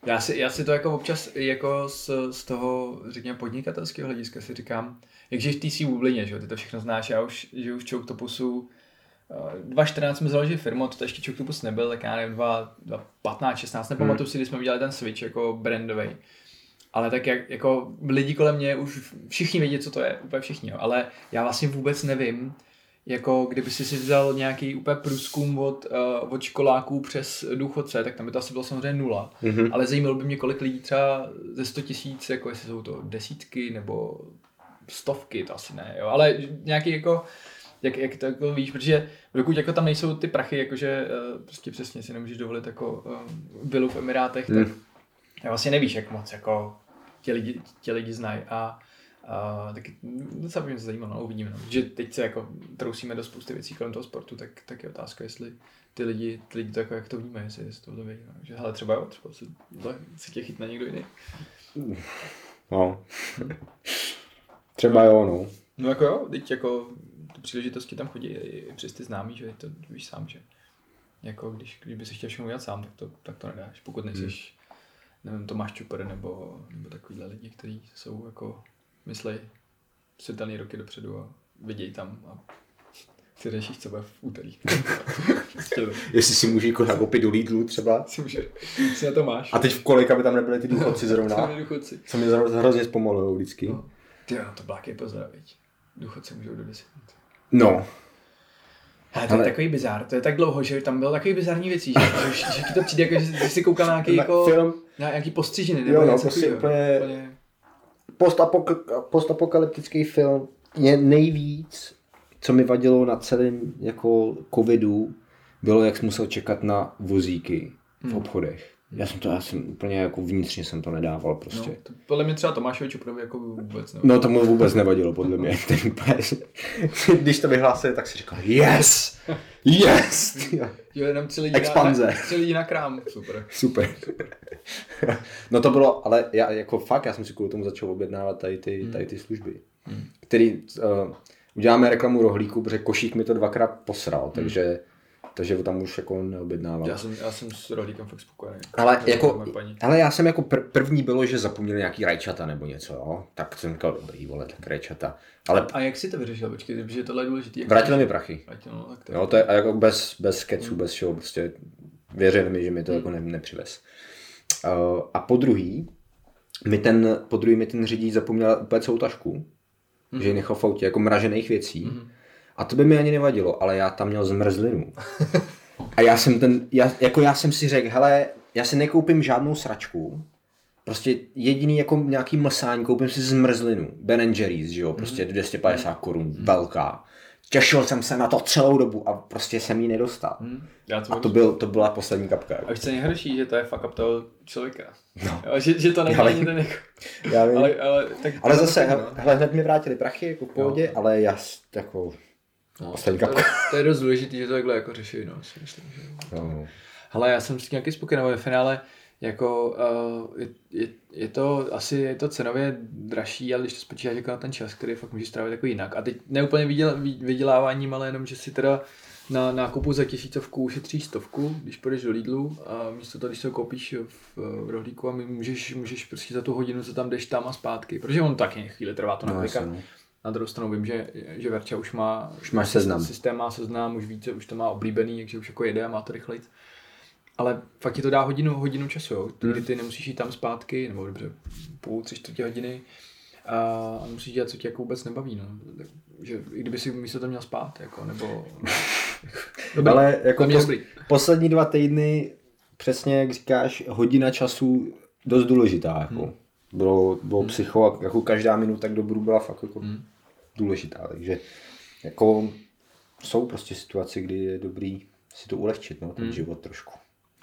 Já si, já si to jako občas jako z, z toho, řekněme, podnikatelského hlediska si říkám, jak žiješ v té svý bublině, že jo, ty to všechno znáš, já už žiju v Choktopusu, 2014 jsme založili firmu, to ještě Choctopus nebyl, tak já nevím, 2015, 16, nepamatuju hmm. si, kdy jsme udělali ten switch jako brandový. Ale tak jak, jako lidi kolem mě už všichni vědí, co to je, úplně všichni, jo. ale já vlastně vůbec nevím, jako kdyby si si vzal nějaký úplně průzkum od, uh, od školáků přes důchodce, tak tam by to asi bylo samozřejmě nula. Mm-hmm. Ale zajímalo by mě, kolik lidí třeba ze 100 tisíc, jako jestli jsou to desítky nebo stovky, to asi ne, jo. Ale nějaký jako, jak, jak to jako víš, protože dokud jako tam nejsou ty prachy, jakože uh, prostě přesně si nemůžeš dovolit jako uh, vilu v Emirátech, mm. tak vlastně nevíš, jak moc jako tě lidi, tě lidi znají. A a taky docela by mě to zajímalo, no, uvidíme. No. Že teď se jako trousíme do spousty věcí kolem toho sportu, tak, tak je otázka, jestli ty lidi, ty lidi to jako, jak to vnímají, jestli, jestli to, to vědí. No. Že hele, třeba jo, třeba si, si tě chytne někdo jiný. No. třeba jo, no. No jako jo, teď jako ty příležitosti tam chodí i přes ty známý, že to víš sám, že jako když, když by si chtěl všechno udělat sám, tak to, tak to nedáš, pokud nejsi, hmm. nevím, Tomáš Čuper nebo, nebo takovýhle lidi, kteří jsou jako myslej světelný roky dopředu a viděj tam a si řešíš, co bude v úterý. *laughs* Jestli si může jako nakoupit do Lidlu třeba. Si může, si na to máš. A teď v kolik, aby tam nebyly ty důchodci *laughs* zrovna. Důchodci. Co mi hrozně zpomalují vždycky. No. Ty jo, to bláky pozdrav, Důchodci můžou do 10 No, ale to je takový bizar, to je tak dlouho, že tam bylo takový bizarní věcí, že, že, že ti to přijde, jako, že jsi koukal na nějaký, jako, film, na nějaký postřižiny, nebo jo, no, prostě úplně, úplně postapok- postapokalyptický film je nejvíc, co mi vadilo na celém jako covidu, bylo, jak jsem musel čekat na vozíky v hmm. obchodech. Já jsem to, já jsem úplně jako vnitřně jsem to nedával prostě. No, to, podle mě třeba Tomášovi Čuprovi jako vůbec nevadilo. No to mu vůbec nevadilo, podle mě. *laughs* Ten *laughs* Když to vyhlásili, tak si říkal, yes! Yes! jo, jenom tři lidi, Expanze. Na, tři lidi na krám, super. Super. no to bylo, ale já jako fakt, já jsem si kvůli tomu začal objednávat tady ty, hmm. tady ty služby, hmm. který uh, uděláme reklamu rohlíku, protože košík mi to dvakrát posral, hmm. takže takže tam už jako neobjednával. Já jsem, já jsem s rohlíkem fakt spokojený. Ale, jako, paní. ale já jsem jako pr- první bylo, že zapomněli nějaký rajčata nebo něco, jo? tak jsem říkal, dobrý, vole, tak rajčata. Ale A jak si to vyřešil? Počkej, protože tohle je důležité. Jak vrátili mi prachy. Vrátilo, no, tak to Jo, to je a jako bez, bez keců, bez všeho, prostě věřili mi, že mi to jako ne, nepřivez. Uh, a po druhý, mi ten, po druhý mi ten řidič zapomněl úplně celou tašku, že ji nechal v autě, jako mražených věcí. A to by mi ani nevadilo, ale já tam měl zmrzlinu. A já jsem ten, já, jako já jsem si řekl, hele, já si nekoupím žádnou sračku, prostě jediný jako nějaký mlsání, koupím si zmrzlinu, Ben Jerry's, že jo, prostě 250 korun, velká. Těšil jsem se na to celou dobu a prostě jsem ji nedostal. Já to A to, byl, to byla poslední kapka. A je nejhorší, že to je fuck up toho člověka. No. Jo, že, že to není ani ten jako... Já vím. Ale, ale, tak, Ale zase, tak, hele, hele, hned mi vrátili prachy, jako v pohodě, ale já jako poslední to, kapka. to, je dost důležité, že to takhle jako řeší, no, si myslím, že... No. Hele, já jsem s tím nějaký spokojený, ve finále jako uh, je, je, je, to asi je to cenově dražší, ale když to spočítáš jako na ten čas, který fakt můžeš strávit jako jinak. A teď neúplně vyděl, vy- vyděláváním, ale jenom, že si teda na nákupu za tisícovku ušetříš stovku, když půjdeš do Lidlu a místo toho, když to koupíš v, v rohlíku a můžeš, můžeš prostě za tu hodinu, co tam jdeš tam a zpátky, protože on taky chvíli trvá to No, naklikat. Na druhou stranu vím, že, že Verča už má, Už máš seznam. systém má seznam, už více, už to má oblíbený, takže už jako jede a má to rychleji. Ale fakt ti to dá hodinu, hodinu času, jo, Hmm. kdy ty nemusíš jít tam zpátky, nebo dobře, půl, tři čtvrtě hodiny a, a musíš dělat, co tě jako vůbec nebaví, no. Tak, že i kdyby si místo to měl spát, jako, nebo... *laughs* Dobrý, Ale jako pos, dobrý. poslední dva týdny, přesně jak říkáš, hodina času dost důležitá. Jako. Hmm. Bylo, bylo psycho a jako každá minuta k dobru byla fakt jako Hmm. Důležitá. Takže jako jsou prostě situace, kdy je dobrý si to ulehčit, no, Hmm. ten život trošku.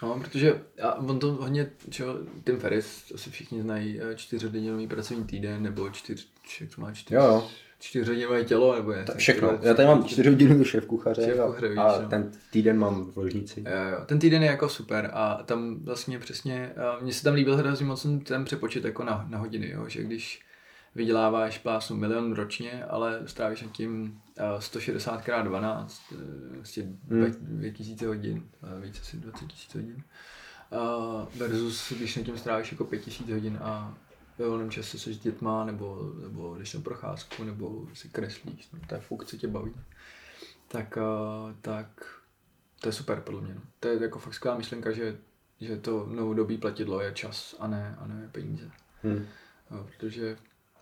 No, protože a on to hodně, čo, Tim Ferris, asi všichni znají, eh, čtyřhodinový pracovní týden, nebo čtyř, jak to má čtyř, Jo, jo. čtyřhodinové tělo, nebo je. Všechno. Já tady mám 4 hodiny šéf kuchaře Šéf a, kuchaře, a vidíš, no. ten týden mám v ložnici. Jo, jo. Ten týden je jako super a tam vlastně přesně, a mně se tam líbil hrozně moc ten- ten přepočet jako na, na hodiny, jo, že když vyděláváš plásnu milion ročně, ale strávíš nad tím eh, 160 x 12, eh, vlastně Hmm. 2000 hodin, eh, víc asi 20 000 hodin. A versus když nad tím strávíš jako 5000 hodin a ve volném čase se s dětma, nebo, nebo když na procházku, nebo si kreslíš, no, to je fuk, co tě baví. Tak, eh, tak to je super podle mě. No. To je jako fakt skvělá myšlenka, že, že to novodobí platidlo je čas a ne, a ne peníze. Hmm. Jo, protože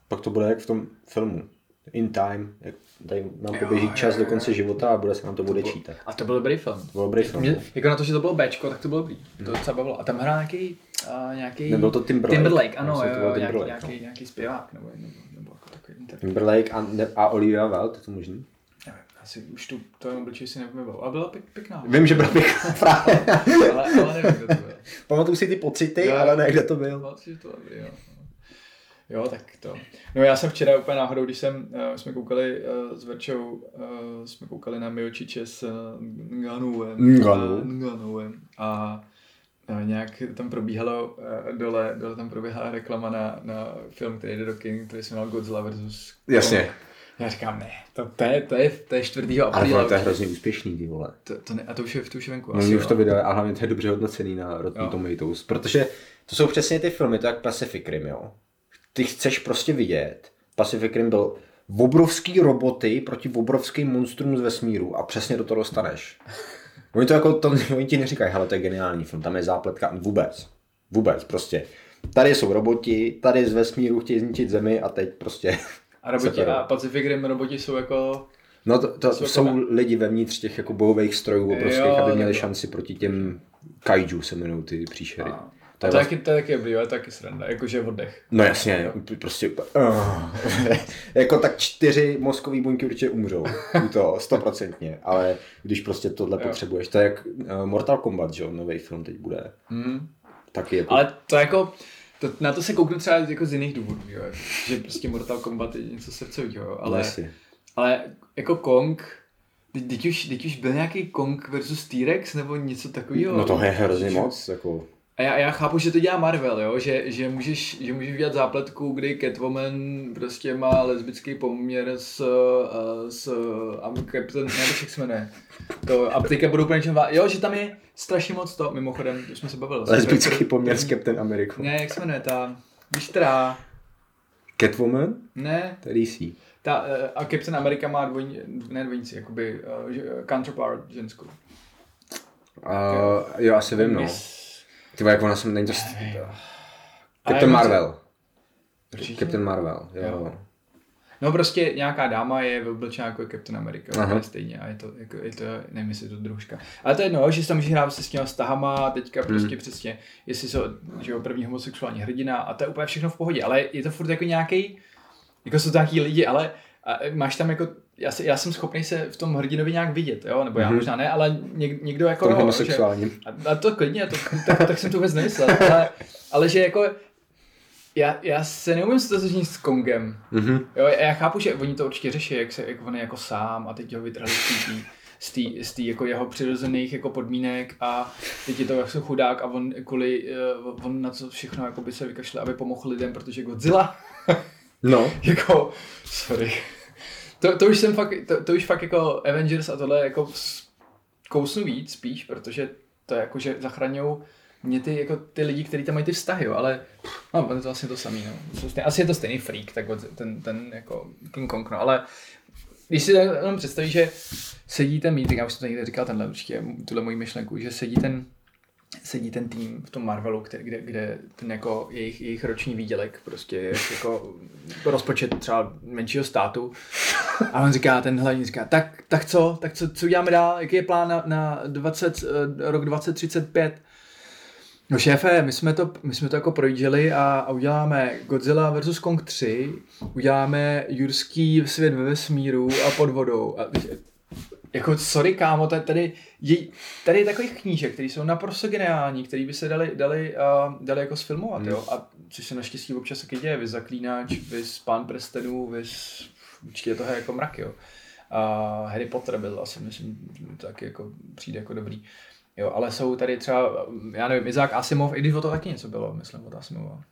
Pak to bude jak v tom filmu. In time, jak tady nám Jo, poběží jo, čas jo, do konce života a bude se nám to bude bylo- čítat. A to byl dobrý film. To byl dobrý film. Mě, jako na to, že to bylo Bčko, tak to bylo dobrý. To docela bavilo. A tam hrál nějaký, uh, nějaký... Nebyl to Timberlake? Timberlake, ano, jo, to byl jo, nějaký, Timberlake, nějaký, no. nějaký zpěvák, nebo, nebo, nebo jako takový interpret. Timberlake a, ne, a Olivia Wilde, je to možný? Nevím, asi už tu, to jenom obličej si nepamatuju. A byla pěk, pěkná. Vím, že byl pěkná *laughs* právě. ale, ale nevím, kdo to byl. Pamatuju si ty pocity, Jo. ale ne, kde to byl. Pamatuju že to dobrý, jo. Jo, tak to. No já jsem včera úplně náhodou, když jsem, uh, jsme koukali uh, s Verčou, uh, jsme koukali na Miočiče s uh, Nganouem. Ngannou. A, Nganouem. A uh, nějak tam probíhalo, uh, dole, dole tam probíhala reklama na, na film, který jde do kin, který se jmenoval Godzilla versus Jasně. Kong. Já říkám, ne, to, to, je, to, je, to je 4. Ale apríla. vole, to je hrozně úspěšný, ty vole. to, to ne, a to už je, to už je venku. No, asi, už jo. to vydali a hlavně to je dobře hodnocený na Rotten. Tomatoes, protože to jsou přesně ty filmy, to je jak Pacific Rim, jo. Ty chceš prostě vidět, Pacific Rim byl obrovský roboty proti obrovským monstrům z vesmíru a přesně do toho dostaneš. *laughs* Oni to jako, to, oni ti neříkají, hele, to je geniální film, tam je zápletka, vůbec. Vůbec, prostě. Tady jsou roboti, tady z vesmíru chtějí zničit zemi a teď prostě... *laughs* A roboti, a Pacific Rim roboti jsou jako No to, to Jsou jsou, jako lidi vevnitř těch jako bojových strojů obrovských, Jo, aby měli šanci proti těm kaiju se jmenují ty příšery. A, To je to, vlastně- taky, to je taky dobrý, ale taky sranda, jakože oddech. No jasně, prostě uh, *laughs* jako tak čtyři mozkový buňky určitě umřou u toho, stoprocentně, ale když prostě tohle Jo. potřebuješ, to je jak uh, Mortal Kombat, že jo, nový film teď bude, Hmm. taky jako, Ale to jako, to, na to se kouknu třeba jako z jiných důvodů, jo. že prostě Mortal Kombat je něco srdcového, jo. ale, Lesy. ale jako Kong, teď, teď, už, teď už byl nějaký Kong versus T-Rex nebo něco takového. No to je hrozně moc, jako, A já, já chápu, že to dělá Marvel, jo? Že, že, můžeš, že můžeš udělat zápletku, kdy Catwoman prostě má lesbický poměr s, uh, s um, Captain, nevím, jak se jmenuje. To, a teďka budou úplně něčem, jo, že tam je strašně moc to, mimochodem, už jsme se bavili. Lesbický poměr s Captain America. Ne, jak se jmenuje ta, víš teda... Catwoman? Ne. To DC. Ta, uh, a Captain America má dvojní, ne dvojnici, jakoby uh, counterpart ženskou. Uh, jo, asi vím, no. Ty jak ona jsem, není to... Captain Marvel. Určitě? Captain Marvel, jo. jo. No prostě nějaká dáma je vylblčená jako Captain America, Aha. stejně a je to, jako, je to, nevím jestli je to družka. Ale to je jedno, že se tam může hrát se s těma stahama a teďka hmm. prostě přesně, jestli jsou, že jo, první homosexuální hrdina a to je úplně všechno v pohodě, ale je to furt jako nějaký, jako jsou to nějaký lidi, ale a máš tam jako, já, si, já jsem schopný se v tom hrdinovi nějak vidět, jo, nebo já mm-hmm. možná ne, ale něk, někdo jako... Tom. Že, a, a, to klidně, to, tak, tak jsem to vůbec nemyslel, ale, ale že jako já, já se neumím to s Kongem. Mm-hmm. Jo, já chápu, že oni to určitě řeší, jak, se, jak on je jako sám a teď ho vytrhli z té z tý, jako jeho přirozených jako podmínek a teď je to jako chudák a on kvůli, uh, on na co všechno jako by se vykašle, aby pomohl lidem, protože Godzilla. no. *laughs* jako, sorry. To, to, už jsem fakt, to, to už fakt jako Avengers a tohle jako kousnu víc spíš, protože to je jako, že zachraňují mě ty, jako ty lidi, kteří tam mají ty vztahy, jo, ale no, je to vlastně to samý, no. Asi je to stejný freak, tak ten, ten jako King Kong, no, ale když si jenom představíš, že sedí ten meeting, já už jsem to někde říkal, tenhle určitě, tuhle moji myšlenku, že sedí ten, sedí ten tým v tom Marvelu, kde, kde, kde ten jako jejich, jejich roční výdělek prostě je jako rozpočet třeba menšího státu a on říká, ten hlavní říká, tak, tak co, tak co, co uděláme dál, jaký je plán na, na 20, eh, rok 2035 No šéfe, my jsme to, my jsme to jako projížděli a, a uděláme Godzilla vs. Kong 3, uděláme Jurský svět ve vesmíru a pod vodou. A, jako sorry kámo, tady, je, tady je takových knížek, které jsou naprosto geniální, které by se dali, dali, uh, dali jako sfilmovat, hmm. jo. A což se naštěstí občas taky děje, vys Zaklínač, vys Pán prstenů, vys určitě toho jako mrak, jo. A Harry Potter byl asi, myslím, taky jako přijde jako dobrý. Jo, ale jsou tady třeba, já nevím, Izák Asimov, i když o to taky něco bylo, myslím, od Asimova.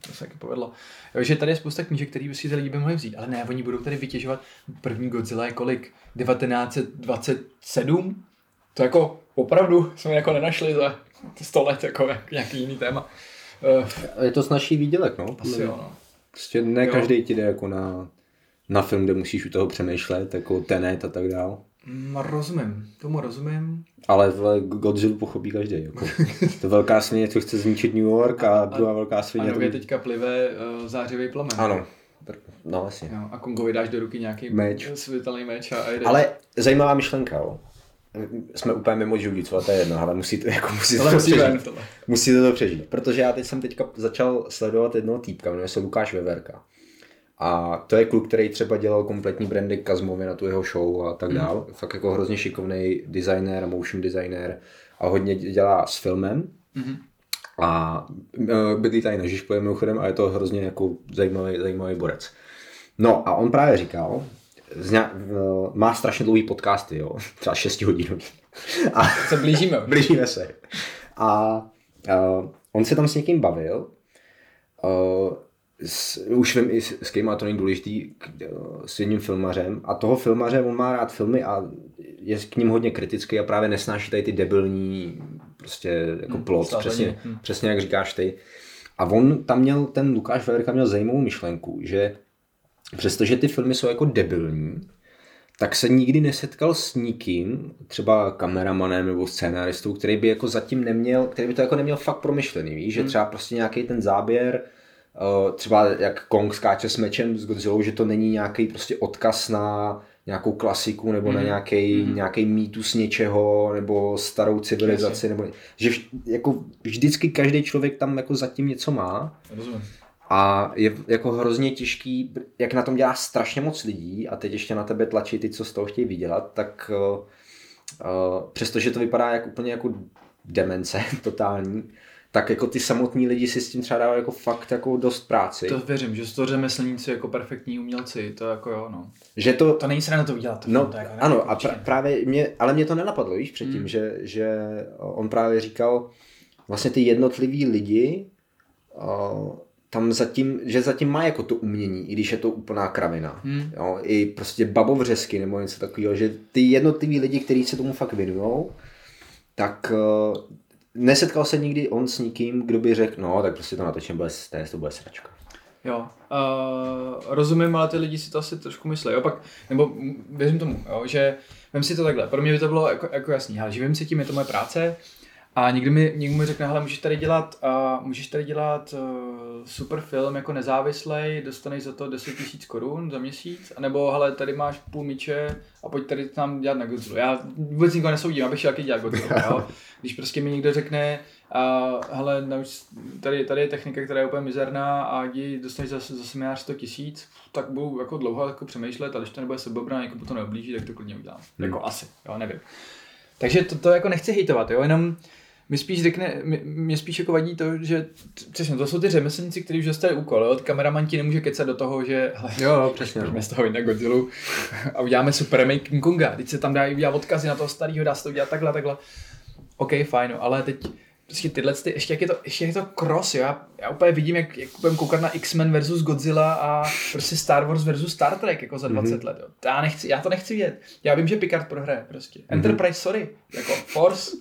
To, se taky povedlo. Jo, že tady je spousta knížek, které by si ty lidi by mohli vzít, ale ne, oni budou tady vytěžovat první Godzilla je kolik? 1927? To jako opravdu jsme jako nenašli za 100 let jako nějaký jiný téma. Uh, je to snažší výdělek, no. Asi jo, no. Prostě ne jo. každý ti jde jako na, na film, kde musíš u toho přemýšlet, jako Tenet a tak dál. Mm, rozumím, tomu rozumím. Ale Godzilla pochopí každý. Jako. to velká svině, co chce zničit New York a, a druhá velká svině. A nově to... teďka plive uh, zářivý plamen. Ano, no vlastně. Jo, a Kongovi dáš do ruky nějaký meč. světelný meč a, a Ale zajímavá myšlenka, jo. Jsme úplně mimo co to je jedno, ale musí to, jako musí to, musí přežít. Musí to přežít. Protože já teď jsem teďka začal sledovat jednoho týpka, jmenuje se Lukáš Veverka. A to je kluk, který třeba dělal kompletní brandy Kazmově na tu jeho show a tak dál. Mm. Fakt jako hrozně šikovný designer, motion designer a hodně dělá s filmem. Mm. A e, bydlí tady na Žižkově mimochodem a je to hrozně jako zajímavý, zajímavý borec. No a on právě říkal, zня, má strašně dlouhý podcasty, jo, *laughs* třeba 6 hodin. *laughs* A se blížíme. blížíme se. A, a on se tam s někým bavil. Uh, s, už vím i s, s kým, a to není důležitý, k, s jedním filmařem a toho filmaře, on má rád filmy a je k ním hodně kritický a právě nesnáší tady ty debilní prostě jako hmm, plot, přesně, hmm. přesně jak říkáš ty. A on tam měl, ten Lukáš Veverka měl zajímavou myšlenku, že přestože ty filmy jsou jako debilní, tak se nikdy nesetkal s nikým, třeba kameramanem nebo scénaristou, který by jako zatím neměl, který by to jako neměl fakt promyšlený, víš, že hmm. třeba prostě nějaký ten záběr, Eh, třeba jak Kong skáče s mečem s Godzilla, že to není nějaký prostě odkaz na nějakou klasiku nebo mm. na nějaký, mm. nějaký mýtus něčeho nebo starou civilizaci nebo že vž, jako vždycky každý člověk tam jako zatím něco má. Rozumím. A je jako hrozně těžký, jak na tom dělá strašně moc lidí a teď ještě na tebe tlačí ty, co z toho chtějí vydělat, tak uh, uh, přestože to vypadá jak úplně jako demence *laughs* totální, tak jako ty samotní lidi si s tím třeba dávají jako fakt jako dost práci. To věřím, že jsou to řemeslníci jako perfektní umělci, to jako jo, no. Že to, to není se na to udělat. No, to jako ano, a pra, právě mě, ale mě to nenapadlo, víš, předtím, hmm. že, že on právě říkal, vlastně ty jednotliví lidi uh, tam zatím, že zatím má jako to umění, i když je to úplná kravina. Hmm. Jo, I prostě babovřesky nebo něco takového, že ty jednotliví lidi, kteří se tomu fakt věnují, tak uh, nesetkal se nikdy on s nikým, kdo by řekl, no, tak prostě to natočím, bude, to bude sračka. Jo, uh, rozumím, ale ty lidi si to asi trošku myslí. Opak, nebo věřím tomu, jo, že vím si to takhle. Pro mě by to bylo jako, jako jasný, ale živím se tím, je to moje práce, a někdy mi, někdo mi řekne, hele, můžeš tady dělat, uh, můžeš tady dělat uh, super film jako nezávislej, dostaneš za to 10 000 korun za měsíc, anebo hele, tady máš půl míče a pojď tady tam dělat na Godzilla. Já vůbec nikoho nesoudím, abych šel taky dělat Godzilla, jo? *laughs* Když prostě mi někdo řekne, uh, hele, nauč, tady, tady je technika, která je úplně mizerná a jdi, dostaneš za, za seminář 100 tisíc, tak budu jako dlouho jako přemýšlet a když to nebude sebobra, někomu to neoblíží, tak to klidně udělám. Hmm. Jako asi, jo, nevím. Takže to, to jako nechci hejtovat, jo, jenom mi spíš řekne, mě spíš jako vadí to, že přesně, to jsou ty řemeslníci, kteří už dostali úkol, jo? kameraman ti nemůže kecat do toho, že hele, jo, přesně. Pojďme z toho na Godzilla *laughs* a uděláme super remake King Konga, teď se tam dá udělat odkazy na toho starého, dá se to udělat takhle, takhle. OK, fajn, no, ale teď prostě tyhle, ty, ještě jak je to, ještě jak je to cross, jo? Já, já úplně vidím, jak, jak budeme koukat na X-Men versus Godzilla a prostě Star Wars versus Star Trek jako za 20 mm-hmm. let, jo. Já, nechci, já to nechci vidět. Já vím, že Picard prohraje prostě. Mm-hmm. Enterprise, sorry, jako Force.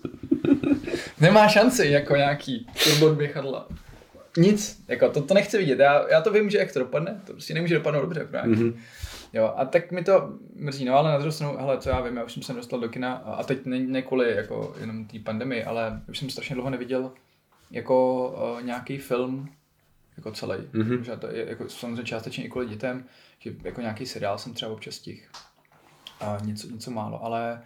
Nemá šanci jako nějaký turbo běchadla. Nic, jako to, to nechci vidět. Já, já to vím, že jak to dopadne, to prostě nemůže dopadnout dobře. Jako mm-hmm. Jo, a tak mi to mrzí, no ale na druhou stranu, hele, co já vím, já už jsem se dostal do kina a teď ne, ne kvůli jako jenom té pandemii, ale už jsem strašně dlouho neviděl jako uh, nějaký film jako celý. Mm-hmm. Že to je jako samozřejmě částečně i kvůli dětem, že jako nějaký seriál jsem třeba občas stih. A něco, něco málo, ale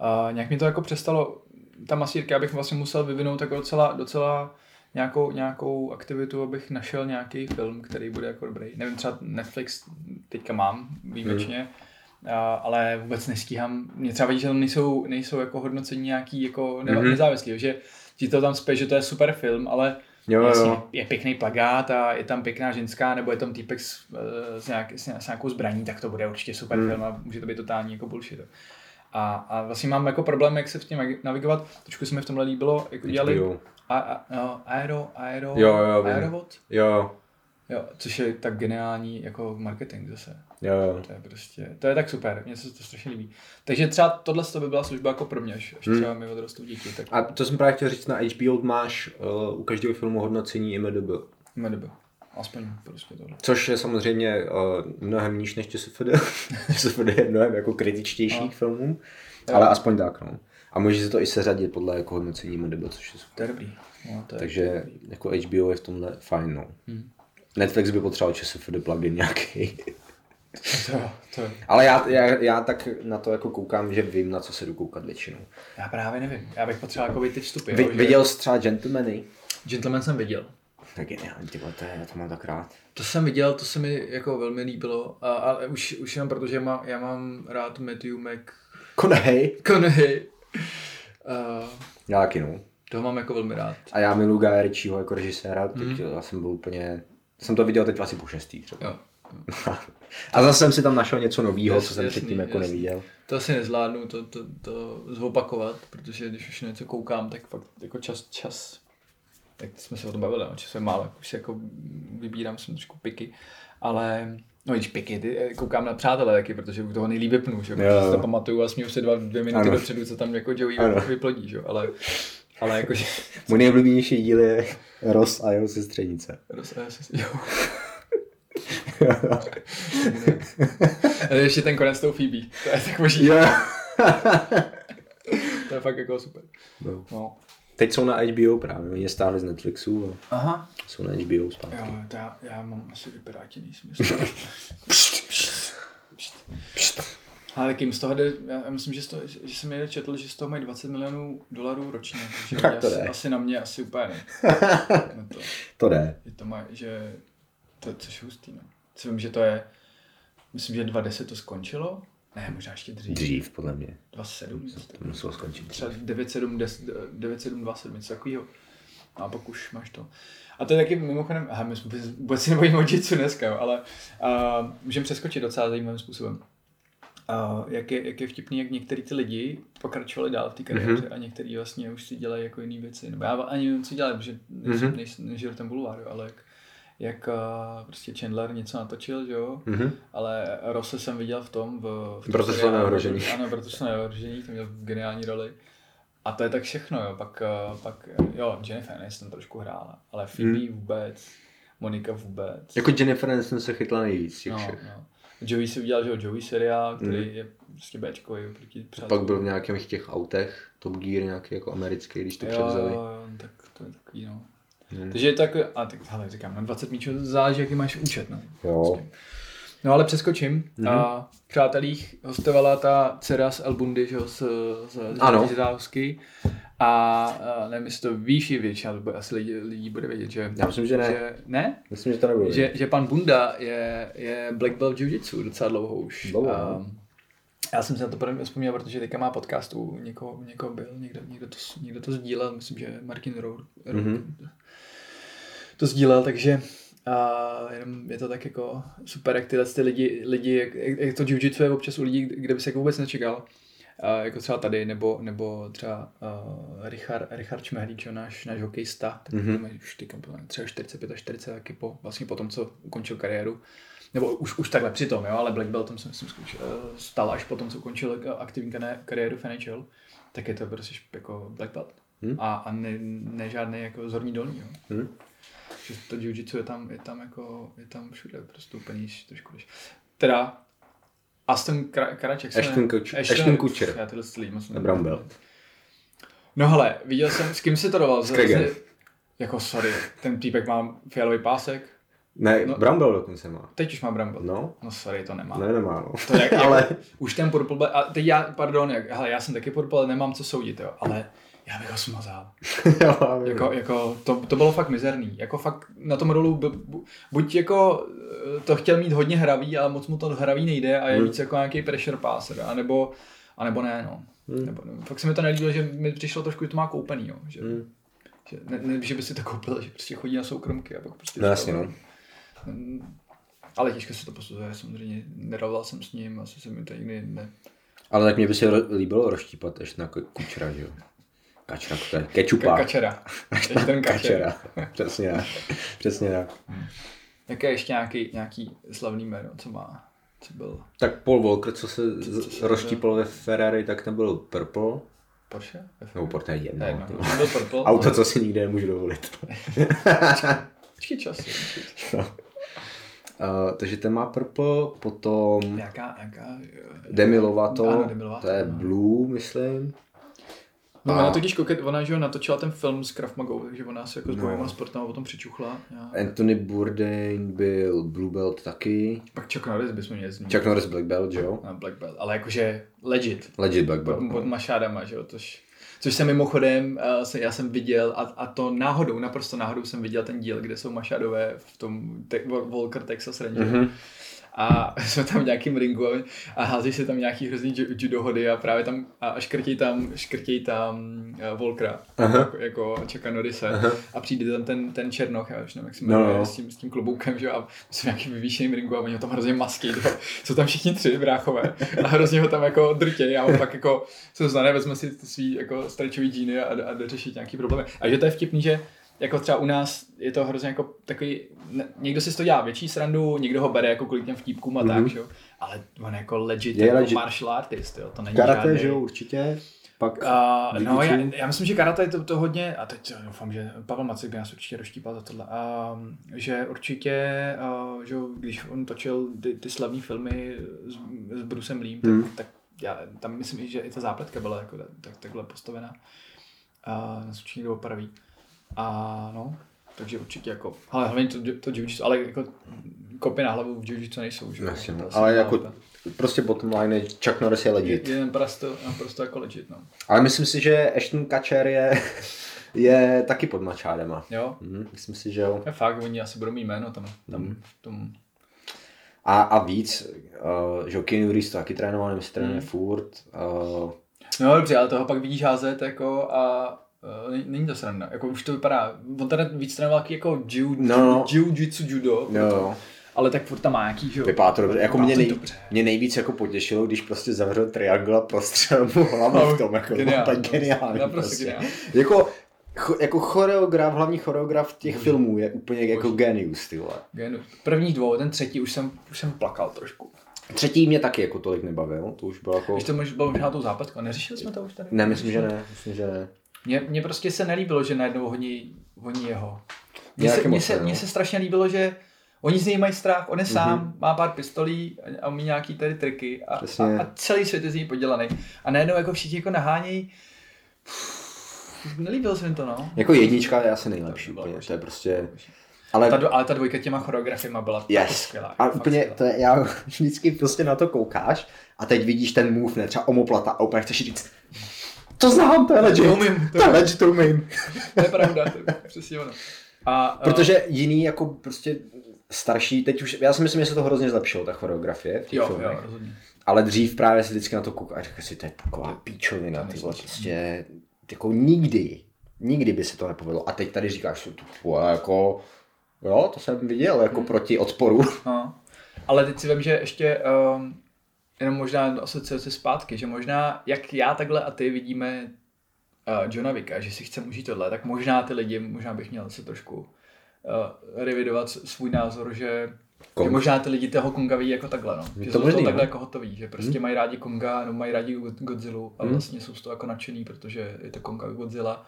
uh, nějak mi to jako přestalo, ta masírka, abych vlastně musel vyvinout jako docela, docela nějakou, nějakou aktivitu, abych našel nějaký film, který bude jako dobrý. Nevím, třeba Netflix teďka mám výjimečně, mm. ale vůbec nestíhám. Mě třeba vadí, že tam nejsou, nejsou jako hodnocení nějaký jako mm-hmm. nezávislý, že ti to tam spíš, že to je super film, ale Jo, jasně, jo. je pěkný plagát a je tam pěkná ženská, nebo je tam týpek s, eh, s, nějak, s, nějakou zbraní, tak to bude určitě super mm. film a může to být totální jako bullshit. A, a vlastně mám jako problém, jak se v tím navigovat. Trošku se mi v tomhle líbilo, jako dělali a, a, no, aero, aero, jo, jo, aerovod. Jo. Jo, což je tak geniální jako marketing zase. Jo, jo. To je prostě, to je tak super, mně se to strašně líbí. Takže třeba tohle by byla služba jako pro mě, až, hmm. třeba mi odrostou děti. Tak... A to jsem právě chtěl říct, na HBO máš uh, u každého filmu hodnocení IMDb. IMDb. Aspoň prostě tohle. Což je samozřejmě uh, mnohem níž než ČSFD. *laughs* ČSFD je mnohem jako kritičtější no. filmům, ale aspoň tak, no. A může se to i seřadit podle jako hodnocení IMDb, což je super. To je dobrý. No, to je Takže dobrý. jako HBO je v tomhle fajn, no. Hmm. Netflix by potřeboval ČSFD plugin nějaký. To, to. Ale já, já, já, tak na to jako koukám, že vím, na co se jdu koukat většinou. Já právě nevím. Já bych potřeboval jako ty vstupy. Vy, jo, viděl jsi třeba Gentlemany? Gentleman jsem viděl. Tak geniální, ty to je, já to mám tak rád. To jsem viděl, to se mi jako velmi líbilo, a, ale už, už jenom protože já mám, já mám rád Matthew Mc... Konehej. Konehej. Uh, já taky no. Toho mám jako velmi rád. A já miluji Guy Ritchieho jako režiséra, mm. teď já jsem byl úplně, jsem to viděl teď asi po šestý třeba. Jo. *laughs* a zase jsem si tam našel něco nového, co jsem jasný, předtím jako jasný. neviděl. To asi nezvládnu to, to, to zopakovat, protože když už něco koukám, tak fakt jako čas, čas tak jsme se o tom bavili, no, časem málo, už si jako vybírám jsem trošku piky, ale No když ty, eh, koukám na přátelé taky, protože u toho nejlíp vypnu, že? Protože si to pamatuju a směju se dva, dvě minuty ano. dopředu, co tam jako Joey ano. vyplodí, že? Ale, ale jakože... Můj nejoblíbenější díl je Ross a jeho sestřenice. Ross a jeho sestřenice, jo. *laughs* ještě ten konec tou Phoebe, to je tak možný. to je fakt jako super. No. no. Teď jsou na HBO právě, oni je stále z Netflixu a Aha. jsou na HBO zpátky. Jo, to já, já mám asi vyperátěný smysl. *laughs* Ale kým z toho jde, já myslím, že, to, že jsem někde četl, že z toho mají 20 milionů dolarů ročně, takže tak to asi, jde. asi na mě asi úplně ne. *laughs* to, to jde. Je to má, že to, což je hustý, no. Co vím, že to je, myslím, že 2.10 to skončilo, ne, možná ještě dřív. Dřív, podle mě. 27. To muselo skončit. Třeba 9727, něco takového. A pak už máš to. A to je taky mimochodem, aha, my vůbec, vůbec si nebojíme o jitsu dneska, jo, ale uh, můžeme přeskočit docela zajímavým způsobem. a jak, je, jak je vtipný, jak některý ty lidi pokračovali dál v té kariéře mm-hmm. a některý vlastně už si dělají jako jiné věci. Nebo já ani nevím, co dělají, protože nejsem, mm-hmm. nejsem, nežiju v tom bulváru, ale jak, jak uh, prostě Chandler něco natočil, že jo, mm-hmm. ale Rose jsem viděl v tom, v, v Proto jsou neohrožení. Ano, proto jsou neohrožení, to měl geniální roli. A to je tak všechno, jo, pak, uh, pak jo, Jennifer Aniston trošku hrála, ale Phoebe mm. vůbec, Monika vůbec. Jako Jennifer Aniston se chytla nejvíc no, všech. No. Joey si udělal, že jo, Joey seriál, který mm. je prostě Bčkový proti Pak byl v nějakých těch autech, Top Gear nějaký jako americký, když to jo, převzali. Jo, tak to je takový, no. Hmm. Takže je tak, a tak hele, říkám, na 20 míčů záleží, jaký máš účet, no. Jo. Prostě. No ale přeskočím. Mm-hmm. A v Přátelích hostovala ta dcera z Elbundy, že jo, z, z, z ano. A, a nevím, jestli to víš, většina to bude, asi lidi, lidí bude vědět, že... Já myslím, že ne. Že, ne? Myslím, že to nebude. Že, že pan Bunda je, je Black Belt Jiu-Jitsu docela dlouho už. Dlouho. A, já jsem si na to prvně vzpomněl, protože teďka má podcastu, někoho, někoho byl, někdo, někdo, to, někdo to sdílel, myslím, že Martin Rour, mm-hmm. To sdílel, takže a jenom je to tak jako super, jak tyhle ty lidi, lidi jak, jak to jiu-jitsu je občas u lidí, kde by se jako vůbec nečekal. Uh, jako třeba tady, nebo, nebo třeba uh, Richard, Richard Čmehlíč, náš, náš hokejista, tak mm-hmm. už ty třeba 45 až 40, taky po, vlastně po tom, co ukončil kariéru. Nebo už, už takhle přitom, jo, ale Black Beltem jsem, jsem zkoušel, stal až po tom, co ukončil aktivní kariéru v NHL, tak je to prostě jako Black Belt. Hmm. A, a ne, ne žádný jako zorní dolní. Jo. Hmm že to jiu-jitsu je tam, je tam jako, je tam všude, prostě úplně trošku když. Teda Aston Karaček. Ashton, Kutcher. Ashton, Ashton Kutcher. Já tyhle lidi moc Brown belt. No hele, viděl jsem, s kým si to doval? S Jako sorry, ten týpek má fialový pásek. Ne, no, belt dokonce má. Teď už má belt. No. No sorry, to nemá. Ne, nemá, no. To je, *laughs* ale... Jako, už ten purple belt, a teď já, pardon, jak, hele, já jsem taky purple, nemám co soudit, jo, ale já bych ho smazal. *laughs* jako, jako, to, to bylo fakt mizerný. Jako fakt na tom rolu buď jako eh, to chtěl mít hodně hravý, ale moc mu to hravý nejde a je hmm. víc jako nějaký pressure passer, anebo, anebo ne, no. Hmm. Nebo, no. Fakt se mi to nelíbilo, že mi přišlo trošku, že to má koupený, jo. Že, hmm. že, ne, ne, že by si to koupil, že prostě chodí na soukromky a pak prostě... No jasně, no. Ale těžko se to posuzuje, samozřejmě nedával jsem s ním, asi se mi to nikdy ne... Ale tak mě by se líbilo rozštípat ještě na kučera, že jo? Kačera, to je kečupa. Kačera. *laughs* Ještě ten kačera. Přesně tak. Přesně tak. Jaké ještě nějaký, nějaký slavný jméno, co má? Co byl? Tak Paul Walker, co se rozštípal ve Ferrari, tak ten byl Purple. Porsche? No, Porsche je jedno. jedno. Byl purple, Auto, co si nikdy nemůžu dovolit. *laughs* Počkej čas. No. Uh, takže ten má Purple, potom... Nějaká, nějaká... Demi Lovato, ano, Demi Lovato to je Blue, myslím. No, a... ona totiž koket, ona že natočila ten film s Krav Magou, takže ona se jako s bojovým no. sportem potom přičuchla. Já. Anthony Bourdain byl Blue Belt taky. Pak Chuck Norris bychom měli zmínit. Chuck Norris Black Belt, že jo? No, Black Belt, ale jakože legit. Legit Black Belt. Pod, pod no. mašádama, že jo, tož... Což jsem mimochodem, uh, se, já jsem viděl, a, a to náhodou, naprosto náhodou jsem viděl ten díl, kde jsou Mašadové v tom te- Walker Texas Ranger. Mm-hmm a *laughs* jsme tam v nějakým ringu a hází se tam nějaký hrozný judohody a právě tam a škrtěj tam, škrtěj tam uh, Volkra, jako, jako Čeka Norise a přijde tam ten, ten Černoch, já už nevím, jak se jmenuje, no, no. s, tím, s tím kloboukem, že a jsou nějakým vyvýšeným ringu a oni ho tam hrozně maský, to, jsou tam všichni tři bráchové a hrozně ho tam jako drtějí a on pak jako se znane, vezme si svý jako stretchový džíny a, a jde řešit nějaký problémy. A že to je vtipný, že jako třeba u nás je to hrozně jako takový, ne, někdo si to dělá větší srandu, někdo ho bere jako kvůli těm vtípkům a mm-hmm. tak, že jo. Ale on jako legit, je jako legit. martial artist, jo, to není Karate, žádný... že jo, určitě. Pak uh, no, já, já, myslím, že karate je to, to hodně, a teď doufám, že Pavel Macek by nás určitě roštípal za tohle, uh, že určitě, uh, že když on točil ty, ty slavné filmy s, s Brusem Lím, tak, tak já tam myslím, že i ta zápletka byla jako tak, takhle postavená. A uh, nás určitě doopraví. A no, takže určitě jako, ale hlavně to, to jiu ale jako kopy na hlavu v jiu nejsou, že? Jasně, no. ale jako ta... prostě bottom line je Chuck Norris je legit. Je, je prosto, prosto jako legit, no. Ale myslím si, že Ashton Kutcher je, *laughs* je taky pod mačádema. Jo? Mhm, myslím si, že jo. Je fakt, oni asi budou mít jméno tam, tam mm. v tom. A, a víc, uh, že Keanu Reeves to taky trénoval, nevím, jestli trénuje mm. furt. Uh, no dobře, ale toho pak vidíš házet jako a není to sranda, jako už to vypadá, on tady víc trénoval jako jiu, no, no. jiu-jitsu judo, no. ale tak furt tam má nějaký, že jo. Vypadá to dobře. Jako mě, nej, dobře. mě nejvíc jako potěšilo, když prostě zavřel triangle a prostřel mu hlavu v tom. Jako, Geniální, tak geniální. naprosto prostě. geniální. Jako, cho, jako choreograf, hlavní choreograf těch filmů je úplně jako genius, ty vole. Genu. První dvou, ten třetí už jsem, už jsem plakal trošku. Třetí mě taky jako tolik nebavil, to už bylo jako... Když to možná bylo možná tou západkou, neřešili jsme to už tady? Ne, myslím, že ne, myslím, že ne. Mně, mně prostě se nelíbilo, že najednou honí, honí jeho. Mně se, mně, se, mně no. se strašně líbilo, že oni z něj mají strach, on je sám, mm-hmm. má pár pistolí a- a umí nějaký tady triky a, Přesně. a, a celý svět je z něj podělaný. A najednou jako všichni jako nahánějí. Nelíbilo se mi to, no. Jako jednička je asi nejlepší To úplně, to je prostě... Ale Ta, ale ta dvojka těma choreografiema byla Yes. skvělá. A úplně, skvělá. to je, já *laughs* vždycky prostě na to koukáš a teď vidíš ten move, ne, třeba omoplata a úplně chceš říct, to znám, to je legit, To umím, to to je legit, to umím. To je pravda, to je přesně ono. A, a- Protože jiný jako prostě starší, teď už, já si myslím, že se to hrozně zlepšilo, ta choreografie v těch jo, filmech. jo, rozhodně. Ale dřív právě si vždycky na to koukal a řekl si, to je taková píčovina, ty vole, prostě, jako nikdy, nikdy by se to nepovedlo. A teď tady říkáš, že to jako, jo, to jsem viděl, jako proti odporu. No. Ale teď si vím, že ještě um, jenom možná asociace zpátky, že možná jak já takhle a ty vidíme uh, Johna Vicka, že si chceme užít tohle, tak možná ty lidi, možná bych měl se trošku uh, revidovat svůj názor, že, Kong. že možná ty lidi toho Konga ví jako takhle, no. Že to jsou možný, to takhle no. jako hotový, že prostě mají rádi Konga, nebo mají rádi God- Godzilla a vlastně jsou z toho jako nadšený, protože je to Kong a Godzilla.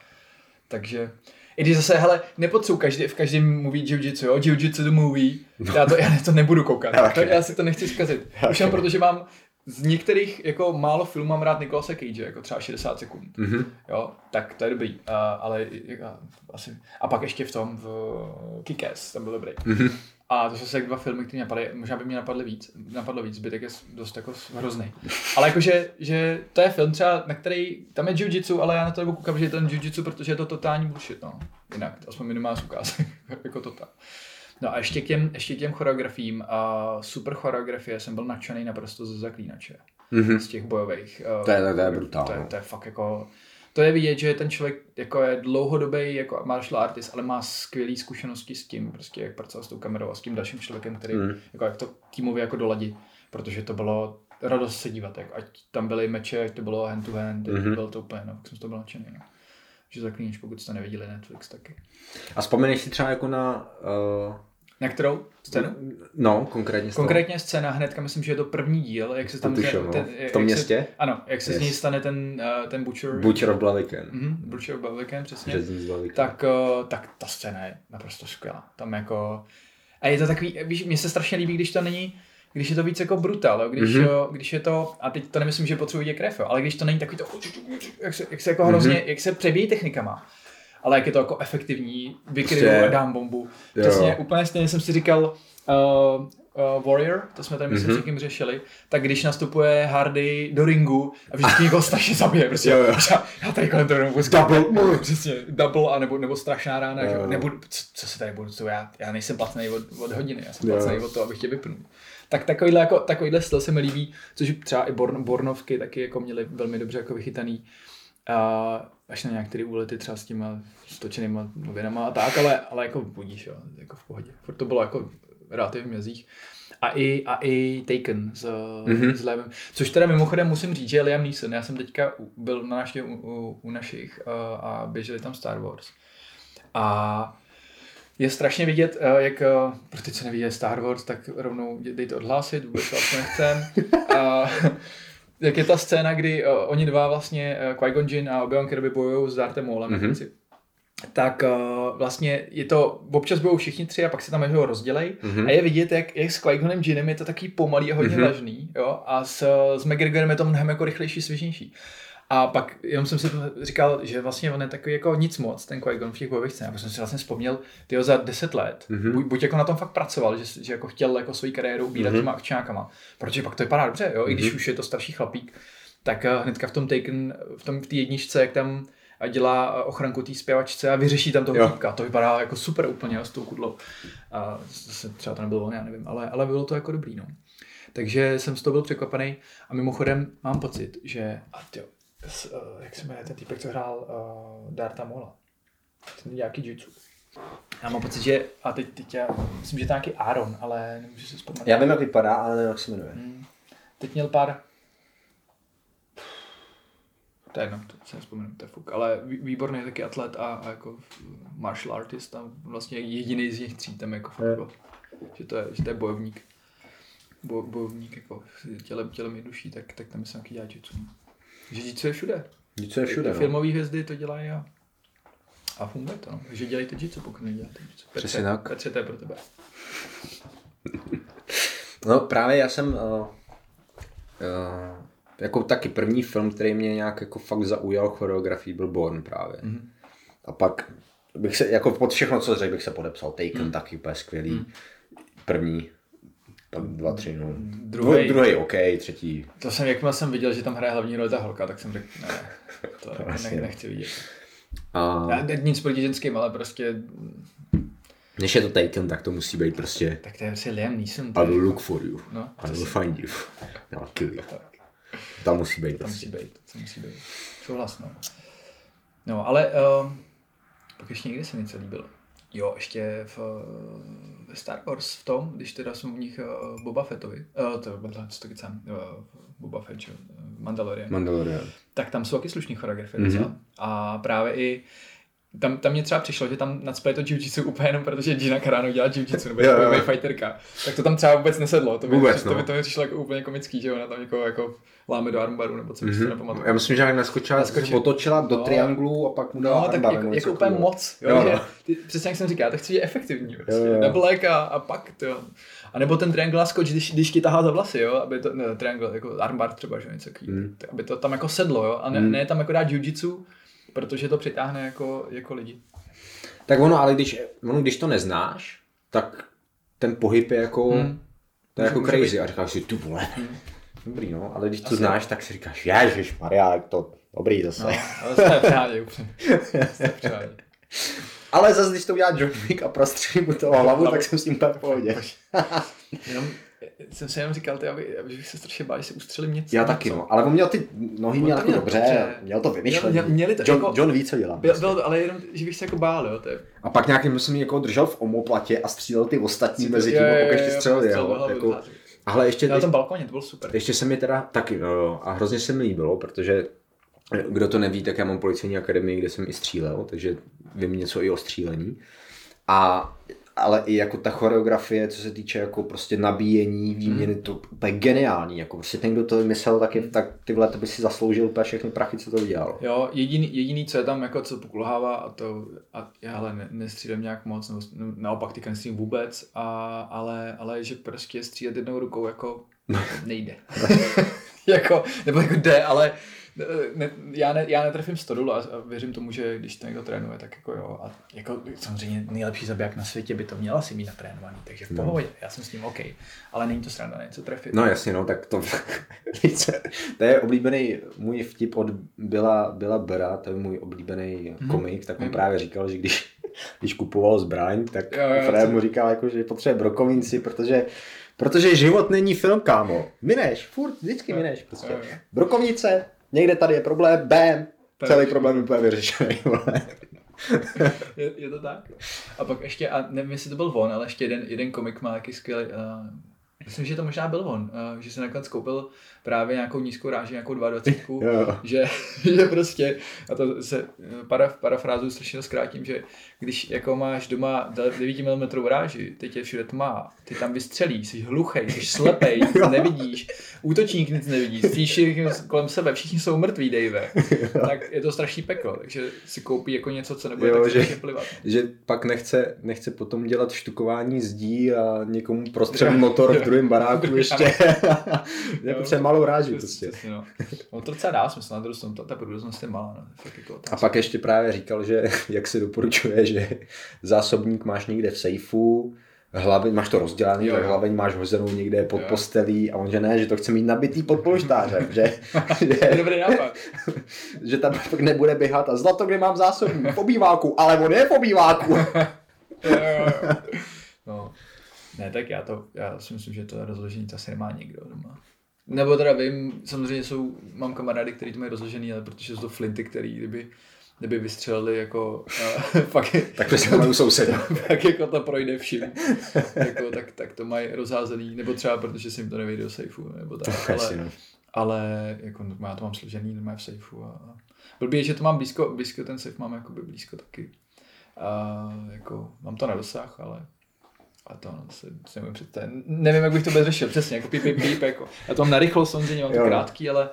Takže i když zase, hele, nepotřebuji každý, v každém movie jiu-jitsu, jo, jiu-jitsu the movie, já to, já to nebudu koukat, Já to, já si to nechci zkazit. Už jen protože mám z některých jako málo filmů mám rád Nicolasa Cage, jako třeba 60 sekund, Mhm. jo, tak to je dobrý, a, ale a, asi, a pak ještě v tom v Kick-Ass, tam byl dobrý. Mhm. A to jsou se dva filmy, které mě napadly, možná by mě napadly víc, napadlo víc, zbytek je dost jako hrozný. Ale jakože, že to je film třeba, na který, tam je jiu-jitsu, ale já na to nebo koukám, že je ten jiu-jitsu, protože je to totální bullshit, no. Jinak, aspoň minimálně z ukázek, *laughs* jako to tak. No a ještě k těm, ještě k těm choreografiím, a super choreografie, jsem byl nadšený naprosto ze zaklínače. Mhm. Z těch bojových. eh, To je- to je brutál, To je, no. to je fakt jako, to je vidět, že ten člověk jako je dlouhodobý jako martial artist, ale má skvělé zkušenosti s tím, prostě jak pracovat s tou kamerou a s tím dalším člověkem, který Mhm. jako jak to týmově jako doladí, protože to bylo radost se dívat, jak, ať tam byly meče, ať to bylo hand to hand, Mhm. mm-hmm. bylo to úplně, no, tak jsem z toho byl nadšený, no. Že zaklíníš, pokud jste neviděli Netflix taky. A vzpomeneš si třeba jako na, uh, Na kterou scénu? no, konkrétně toho? Konkrétně scéna hnedka, myslím, že je to první díl, jak se tam... tušil, no. ten, V tom městě? Se, ano, jak se Yes. z něj stane ten, uh, ten Butcher. Butcher of Blaviken. Mhm, Butcher of Blaviken, přesně. Řezník z Blaviken. tak, eh, tak ta scéna je naprosto skvělá. Tam jako... A je to takový, víš, mně se strašně líbí, když to není, když je to víc jako brutal, když, Mhm. mm-hmm. když je to, a teď to nemyslím, že potřebuje krev, jo, ale když to není takový to, jak se, jak se jako hrozně, Mhm. jak se přebíjí technikama, ale jak je to jako efektivní, vykryju Prostě- a dám bombu. Jo. Přesně, úplně stejně jsem si říkal, uh, uh, Warrior, to jsme tady myslím Mhm. s někým řešili, tak když nastupuje Hardy do ringu a vždycky *laughs* někoho strašně zabije, prostě Jo, jo. já, já tady kolem toho nebo double, přesně, double a nebo, nebo strašná rána, Jo, že jo. jo, nebudu, co, co se tady budu, co já, já nejsem placený od, od hodiny, já jsem Jo. placený od toho, abych tě vypnul. Tak takovýhle, jako, takovýhle styl se mi líbí, což třeba i Born, Bornovky taky jako měli velmi dobře jako vychytaný. A až na nějaké úlety třeba s těma stočenýma novinama a tak, ale, ale jako budíš, jo, jako v pohodě. Furt to bylo jako relativně v mězích. A i, a i Taken s, Mhm. mm-hmm. s Levem. Což teda mimochodem musím říct, že je Liam Neeson. Já jsem teďka byl na návštěvě u, u, u našich uh, a běželi tam Star Wars. A je strašně vidět, eh, jak, pro ty, co nevidí Star Wars, tak rovnou dejte odhlásit, vůbec to asi nechcem. A, jak je ta scéna, kdy uh, oni dva vlastně, uh, Qui-Gon Jinn a Obi-Wan Kenobi bojují s Darthem Maulem Mhm. mm-hmm. tak uh, vlastně je to, občas budou všichni tři a pak se tam jeho rozdělej Mhm. a je vidět, jak, jak s Qui-Gonem Jinnem je to takový pomalý a hodně Mhm. vlažný, jo, a s, s McGregorem je to mnohem jako rychlejší, svěžnější. A pak jenom jsem si říkal, že vlastně on je takový jako nic moc, ten Qui-Gon v těch bojových scénách. Jsem si vlastně vzpomněl, tyjo, za 10 let, Mhm. mm-hmm. buď, buď, jako na tom fakt pracoval, že, že jako chtěl jako svoji kariéru ubírat mm-hmm. těma akčňákama, protože pak to vypadá dobře, jo, mm-hmm. i když už je to starší chlapík, tak eh, hnedka v tom Taken, v tom v té jedničce, jak tam a dělá eh, ochranku té zpěvačce a vyřeší tam toho týpka. To vypadá jako super úplně jo, s tou kudlou. A zase třeba to nebylo on, já nevím, ale, ale bylo to jako dobrý. No. Takže jsem z toho byl překvapený a mimochodem mám pocit, že a tyjo, s, uh, jak se jmenuje ten týpek, co hrál uh, Darta Mola. Ten nějaký jutsu. Já mám pocit, že, a teď, teď já myslím, že to je nějaký Aaron, ale nemůžu si vzpomenout. Já vím, jak vypadá, ale nevím, jak se jmenuje. Hmm. Teď měl pár, to je jedno, to se nespomenu, to je fuk. Ale výborný taky atlet a, a jako martial artist a vlastně jediný z nich tří tam jako fakt, že to je, že to je bojovník. Bo, bojovník jako tělem, tělem i duší, tak, tak tam jsem taky dělat jitsu. Že jitsu je všude. Jitsu je všude, no. Filmové hvězdy to dělají a, a funguje to, no. Takže dělejte jitsu, pokud neděláte jitsu. Přesně tak. Petře, to je pro tebe. *laughs* no právě já jsem uh, uh, jako taky první film, který mě nějak jako fakt zaujal choreografií, byl Born právě. Mm-hmm. A pak bych se, jako pod všechno, co řekl, bych se podepsal. Taken mm. taky úplně skvělý. Mm. První, pak dva, tři, no. Druhý, druhý OK, třetí. To jsem, jakmile jsem viděl, že tam hraje hlavní roli ta holka, tak jsem řekl, ne, to jako ne, nechci vidět. A... Já, nic proti ženským, ale prostě... Než je to Taken, tak to musí být prostě... Tak to je prostě Liam Neeson. I will look for you. No, I will find you. *laughs* I'll kill you. Tam musí být. Tam musí být, to musí být. Souhlas, no. No, ale uh, pak ještě někde se mi něco líbilo. Jo, ještě v, ve Star Wars v tom, když teda jsou v nich uh, Boba Fettovi, uh, to, co to kecám, uh, Boba Fett, čo, Mandalorian. Mandalorian. Tak tam jsou taky slušní choreografie mm-hmm. A právě i tam, tam mě třeba přišlo, že tam nadspaje to jiu úplně jenom protože Gina Carano dělá jiu-jitsu, nebo je jako fighterka. Tak to tam třeba vůbec nesedlo. To by, vůbec, no. to, by, to by přišlo jako úplně komický, že ona tam někoho jako láme do armbaru, nebo co, mm-hmm. si nepamatuju. Já myslím, že jak naskočila, naskočila otočila do no. trianglu a pak mu dala No, tak armbar, jako, jako úplně moc. Jo, jo, že, no. ty, přesně jak jsem říkal, tak chci je efektivní. Prostě. Jo, jo. Nebo a, a pak, to. A nebo ten triangle skoč, když, když ti tahá za vlasy, jo, aby to, ne, triangle, jako armbar třeba, že něco mm. aby to tam jako sedlo, jo, a ne, mm. ne tam jako dát jiu-jitsu, protože to přitáhne jako, jako lidi. Tak ono, ale když, ono, když to neznáš, tak ten pohyb je jako, hmm. to je jako crazy být. a říkáš si, tu vole, hmm. dobrý no, ale když to Asi znáš, tak si říkáš, ježiš Maria, to dobrý zase. No, ale jste přádi *laughs* úplně. Ale zase, když to udělá John Wick a prostředí mu toho hlavu, tak jsem s tím tak v pohodě. Jenom jsem si jenom říkal, ty, aby, aby se strašně bál, že se ustřelím něco. Já taky, no. Ale on měl ty nohy měl taky dobře, dobře, měl to vymyšlené. Měl, měli to, John, jako, John ví, co dělá. Byl, prostě. byl, ale jenom, že bych se jako bál, jo. To je... A pak nějakým myslím jako držel v omoplatě a střílel ty ostatní si mezi tím, a pak ještě střelil jeho. Jako, ale ještě, na tom balkoně, to bylo super. Ještě se mi teda taky, no, a hrozně se mi líbilo, protože kdo to neví, tak já mám policejní akademii, kde jsem i střílel, takže vím něco i o střílení. A ale i jako ta choreografie, co se týče jako prostě nabíjení, výměny, mm. to úplně geniální. Jako prostě ten, kdo to vymyslel, tak, je, tak ty vole, to by si zasloužil úplně všechny prachy, co to udělal. Jo, jediný, jediný, co je tam jako co pokulhává, a to, a já ale ne, nestřílím nějak moc, nebo naopak ty nestřílím vůbec, a, ale, ale že prostě střílet jednou rukou jako *laughs* nejde. *laughs* jako, nebo jako jde, ale ne, já, ne, já netrefím stodul a, a věřím tomu, že když to někdo trénuje, tak jako jo. A jako samozřejmě nejlepší zabiják na světě by to měl asi mít natrénovaný, takže v no. pohodě, no. já jsem s ním OK. Ale není to sranda něco trefit. No jasně, no, tak to, *laughs* to je oblíbený můj vtip od Byla, Byla Bera, to je můj oblíbený hmm. komik, tak on hmm. právě říkal, že když, *laughs* když kupoval zbraň, tak Fred mu říkal, jako, že potřebuje brokovínci, protože Protože život není film, kámo. Mineš, furt, vždycky mineš. Prostě. Brokovnice, někde tady je problém, bam, celý problém je úplně vyřešený. *laughs* je, je, to tak. A pak ještě, a nevím, jestli to byl on, ale ještě jeden, jeden komik má jaký skvělý, uh, myslím, že to možná byl on, uh, že se nakonec koupil právě nějakou nízkou ráži, nějakou 22, *laughs* že, že prostě, a to se para, parafrázu strašně zkrátím, že když jako máš doma 9 mm ráži, teď je všude tma, ty tam vystřelíš, jsi hluchej, jsi slepej, nic *laughs* nevidíš, útočník nic nevidí, stíš kolem sebe, všichni jsou mrtví, Dave, *laughs* tak je to strašný peklo, takže si koupí jako něco, co nebude jo, tak že, plivat. Že pak nechce, nechce potom dělat štukování zdí a někomu prostřední motor v druhém baráku ještě. jako třeba malou ráži prostě. Přesně, no. no. to docela dá smysl, na druhou stranu ta, ta budoucnost je malá. No. Fakt jako a pak ještě právě říkal, že *laughs* jak se doporučuje, že zásobník máš někde v sejfu, hlaveň, máš to rozdělaný, jo, tak hlaveň máš hozenou někde pod jo. postelí a on, že ne, že to chce mít nabitý pod polštářem, že, *laughs* že, Dobrý nápad. *laughs* že tam pak nebude běhat a zlato, kde mám zásobník, v obýváku, ale on je v obýváku. jo, jo, jo. No. Ne, tak já to, já si myslím, že to rozložení to asi nemá nikdo doma. Nebo teda vím, samozřejmě jsou, mám kamarády, kteří to mají rozložený, ale protože jsou to flinty, který kdyby kdyby vystřelili jako uh, *laughs* fakt, tak to mají souseda. *laughs* tak jako to projde všim. jako, tak, tak to mají rozházený, nebo třeba protože si jim to nevyjde do sejfu, nebo tak, ale, no. ale jako já to mám složený normálně v sejfu a, blbý že to mám blízko, blízko ten safe mám jakoby blízko taky. A jako, mám to na dosah, ale a to no, se, se nevím představit. Nevím, jak bych to bez řešil, přesně, jako píp, píp, píp, jako. Já to mám narychlo, samozřejmě mám to no. krátký, ale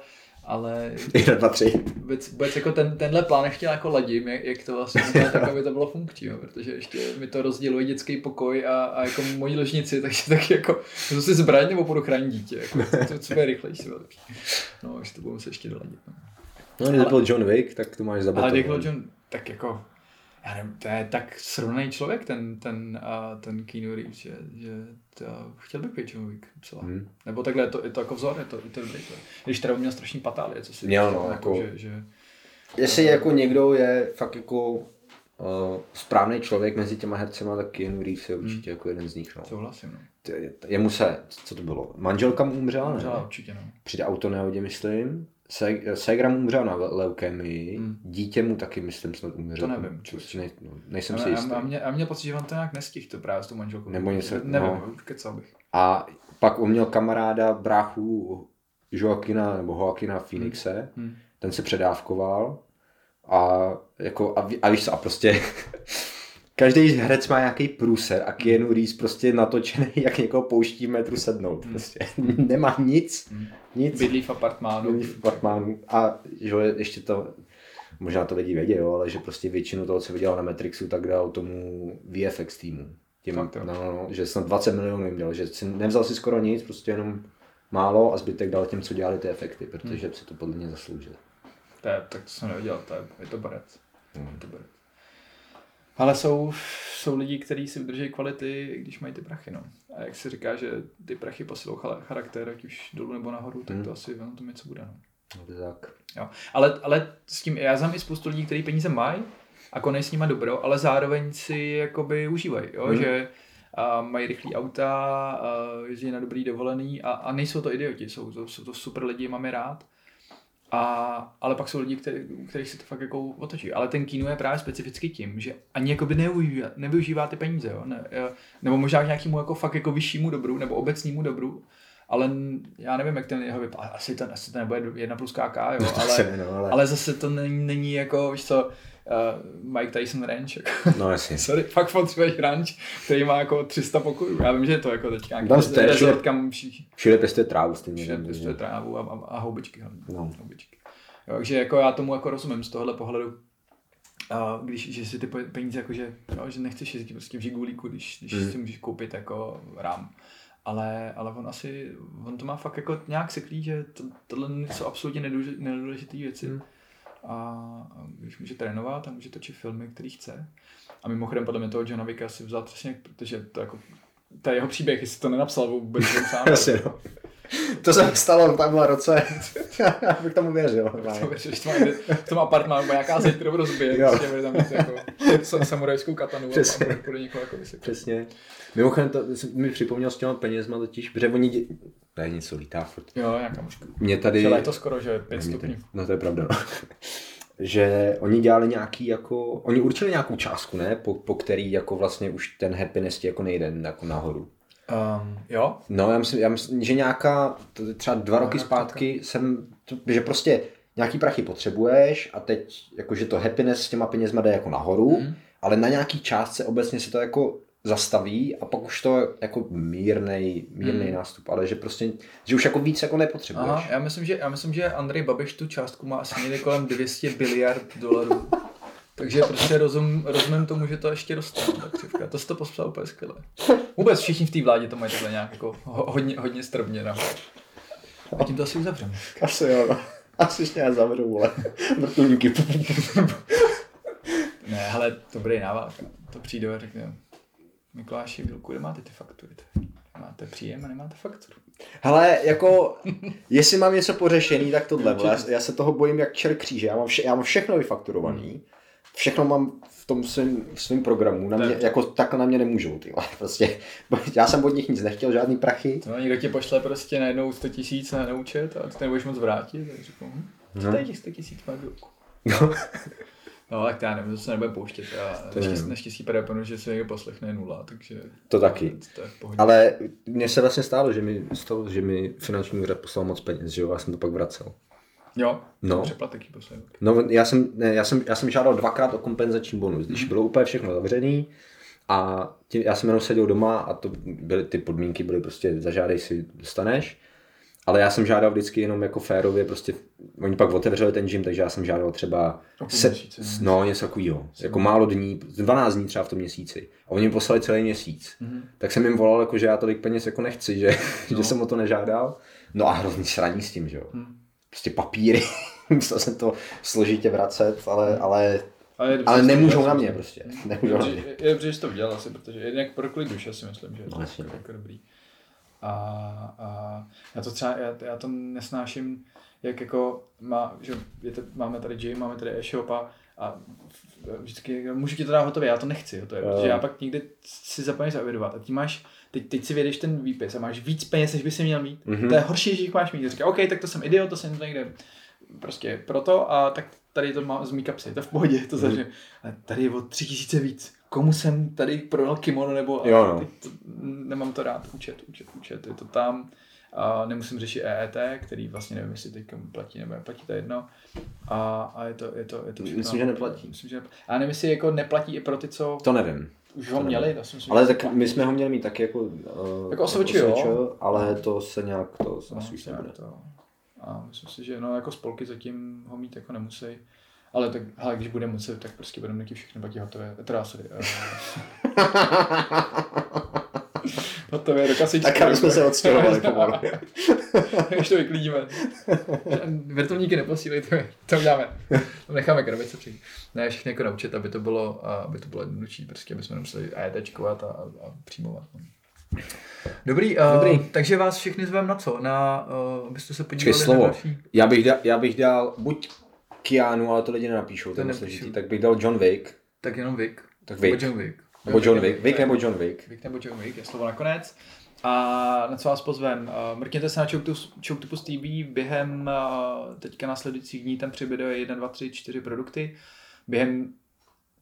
ale Jedna, dva, tři. Vůbec, vůbec jako ten, tenhle plán ještě jako ladím, jak, jak to vlastně tak, aby to bylo funkční, jo, protože ještě mi to rozděluje dětský pokoj a, a jako moji ložnici, takže taky jako, to si zbraň nebo budu chránit dítě, jako, to, co bude rychlejší, lepší. No, ještě to budu se ještě doladit. No, no když byl John Wick, tak to máš zabetonout. Ale John, tak jako, já nevím, to je tak srovnaný člověk, ten, ten, uh, ten Keanu Reeves, že, že to, chtěl bych být John Wick psala. Hmm. Nebo takhle, je to, je to jako vzor, je to, je to dobrý. Když teda měl strašný patálie, co si Měl, no, jako, že, že, Jestli uh, jako někdo je fakt jako uh, správný člověk mezi těma hercema, tak Keanu Reeves je určitě hmm. jako jeden z nich. No. Souhlasím, no. Jemu se, co to bylo, manželka mu umřela, umřela ne? určitě, no. Při autonehodě, myslím. Segra mu umřel na leukemii, hmm. dítě mu taky, myslím, snad umřel. To nevím. Prostě ne, no, nejsem si jistý. A, a, mě, a mě pocit, že on to nějak nestihl, to právě s tou manželkou. Nebo něco, nevím, no. kecal bych. A pak on měl kamaráda, bráchu Joaquina, nebo Joaquina Phoenixe, hmm. hmm. ten se předávkoval a, jako, a, a víš co, a prostě každý herec má nějaký průser a Keanu Reeves prostě natočený, jak někoho pouští metru sednout. Hmm. Prostě. *laughs* Nemá nic. Hmm. nic. Bydlí v apartmánu. Bydlí v apartmánu. A že ještě to, možná to lidi vědí, jo, ale že prostě většinu toho, co viděl na Matrixu, tak dal tomu VFX týmu. Tím, no, no, no, že snad 20 milionů jim dělal, že si, nevzal si skoro nic, prostě jenom málo a zbytek dal těm, co dělali ty efekty, protože hmm. si to podle mě zasloužil. To je, tak to jsem nevěděl, to je, je to barec. Hmm. Je to barec. Ale jsou, jsou lidi, kteří si udrží kvality, když mají ty prachy. No. A jak se říká, že ty prachy posilou charakter, ať už dolů nebo nahoru, tak hmm. to asi na tom něco bude. No. no tak. Jo. Ale, ale s tím, já znám i spoustu lidí, kteří peníze mají a konají s nimi dobro, ale zároveň si jakoby užívají, jo? Hmm. že a mají rychlý auta, a jezdí na dobrý dovolený a, a nejsou to idioti, jsou to, jsou to super lidi, máme rád a, ale pak jsou lidi, který, kterých si to fakt jako otočí. Ale ten kino je právě specificky tím, že ani jakoby nevyužívá, nevyužívá ty peníze. Jo? Ne, nebo možná k nějakému jako fakt jako vyššímu dobru nebo obecnímu dobru. Ale já nevím, jak ten jeho vypadá. Asi to, asi to nebude jedna plus KK, jo? *laughs* No, ale, no, ale... ale zase to není, není jako, víš co, uh, Mike Tyson Ranch. Jako. No jasně. *laughs* Sorry, fakt potřebuješ ranch, který má jako 300 pokojů. Já vím, že je to jako teď nějaký resort, kam všichni. Všude pěstuje trávu stejně. Všude pěstuje trávu a, a, a houbičky hlavně. No. Houbičky. Jo, takže jako já tomu jako rozumím z tohohle pohledu. A když že si ty peníze jako, že, jo, že nechceš jezdit prostě v žigulíku, když, když mm. si můžeš koupit jako rám. Ale, ale on asi, on to má fakt jako nějak seklý, že to, tohle jsou absolutně nedůležité věci. Mm a když může trénovat a může točit filmy, který chce. A mimochodem podle mě toho Johna Vicka si vzal přesně, protože to jako, to je jeho příběh, jestli to nenapsal vůbec sám. *laughs* Asi, no. To se stalo v tomhle roce. *laughs* Já bych tomu věřil. To věříš, to v tom apartmánu nějaká zeď, kterou rozbije. Prostě tam jako samurajskou katanu Přesně. a bude někoho jako vysypat. Přesně. Mimochodem to mi připomněl s těma penězma totiž, protože oni dě... to je něco lítá furt. Jo, nějaká mužka. Mě tady... Včera je to skoro, že 5 stupňů. No to je pravda. *laughs* Že oni dělali nějaký jako, oni určili nějakou částku, ne, po, po který jako vlastně už ten happiness jako nejde jako nahoru. Um, jo? No, já myslím, já myslím, že nějaká, třeba dva no, roky zpátky jsem, že prostě nějaký prachy potřebuješ a teď jakože to happiness s těma penězma jde jako nahoru, mm. ale na nějaký částce obecně se to jako zastaví a pak už to jako mírnej, mírnej hmm. nástup, ale že prostě, že už jako víc jako nepotřebuješ. Aha, já myslím, že, já myslím, že Andrej Babiš tu částku má asi někde kolem 200 biliard dolarů. *laughs* Takže prostě rozum, rozumím tomu, že to ještě roste. Tak to jsi to pospsal úplně skvěle. Vůbec všichni v té vládě to mají takhle nějak jako hodně, hodně strmě. No. A tím to asi uzavřeme. Asi jo, no. Asi ještě já zavřu, ale vrtulníky. *laughs* ne, hele, dobrý návák. To přijde a řekne, Mikuláši, Vilku, kde máte ty faktury? Máte příjem a nemáte fakturu. Hele, jako, jestli mám něco pořešený, tak tohle. Já, já se toho bojím jak čer kříže. Já mám, vše, já mám všechno vyfakturovaný. Všechno mám v tom svém, svým programu. Na mě, jako takhle na mě nemůžou. Ty. Prostě, já jsem od nich nic nechtěl, žádný prachy. No, někdo ti pošle prostě najednou 100 tisíc na účet a ty nebudeš moc vrátit. Tak řeknu, hm, no. tady těch 100 tisíc má No. *laughs* No, tak já nevím, to se nebude pouštět. Já naštěstí, naštěstí predeponu, že se někdo poslechne nula, takže... To taky. To je Ale mně se vlastně stalo, že mi, z toho, že mi finanční úřad poslal moc peněz, že jo, já jsem to pak vracel. Jo, no. přeplatek poslal. No, já jsem, ne, já, jsem, já jsem žádal dvakrát o kompenzační bonus, když mm. bylo úplně všechno zavřený a tím, já jsem jenom seděl doma a to byly, ty podmínky byly prostě zažádej si, dostaneš. Ale já jsem žádal vždycky jenom jako férově, prostě oni pak otevřeli ten gym, takže já jsem žádal třeba se, no něco takového, jako málo dní, 12 dní třeba v tom měsíci. A oni mi poslali celý měsíc. Mm-hmm. Tak jsem jim volal, jako, že já tolik peněz jako nechci, že, *laughs* no. že jsem o to nežádal. No a hrozný sraní s tím, že jo. Mm. Prostě papíry, *laughs* musel jsem to složitě vracet, ale, mm. ale ale, je ale nemůžou na mě prostě. *laughs* Nemůžou je, na mě. Je dobře, že to udělal asi, protože jinak pro klid duše si myslím, že je to no, jako dobrý. A, a já to třeba, já, já to nesnáším, jak jako má, že je to, máme tady gym, máme tady e-shop a, a vždycky, můžu ti to dát hotově, já to nechci, to je, protože já pak někdy si zapomeň zavědovat a ty máš, teď, teď si vědeš ten výpis a máš víc peněz, než by si měl mít. Mm-hmm. To je horší, že jich máš mít. Říká, OK, tak to jsem idiot, to jsem to někde prostě proto a tak tady to mám z mý kapsy, to v pohodě, to mm-hmm. Ale tady je o tři tisíce víc komu jsem tady prodal kimono, nebo jo, no. to, nemám to rád, účet, účet, účet, je to tam. A nemusím řešit EET, který vlastně nevím, jestli teď platí nebo neplatí, to je jedno. A, a je to, je to, je to všechno. Myslím, že neplatí. Myslím, že neplatí. A nevím, jestli jako neplatí i pro ty, co... To nevím. Už ho měli, to myslím, Ale tak my jsme ho měli mít taky jako... Uh, jako osvědčil, jo. ale to se nějak, to no, asi už nebude. To. A myslím si, že no, jako spolky zatím ho mít jako nemusí. Ale tak, hele, když bude muset, tak prostě budeme mít všechny baky hotové. Teda sorry. Uh... *laughs* *laughs* hotové do kasičky. Tak aby jsme se odstěhovali *laughs* pomalu. Ještě to vyklidíme. Vrtulníky neposílejte, to uděláme. To necháme krabice přijít. Ne, všechny jako naučit, aby to bylo, aby to bylo jednodušší, prostě aby jsme nemuseli AETčkovat a, a přijímovat. Dobrý, uh, Dobrý, takže vás všechny zvem na co? Na, uh, abyste se podívali Čekaj, slovo. na další... Já bych, da, já bych dal buď Keanu, ale to lidi nenapíšou, to je složitý. Tak bych dal John Wick. Tak jenom Wick. Tak Wick. John Wick. Nebo John Wick. Wick nebo John Wick. Wick nebo John Wick, je slovo nakonec. A na co vás pozvem? Mrkněte se na Choketopus TV během teďka následujících dní, tam přibude 1, 2, 3, 4 produkty. Během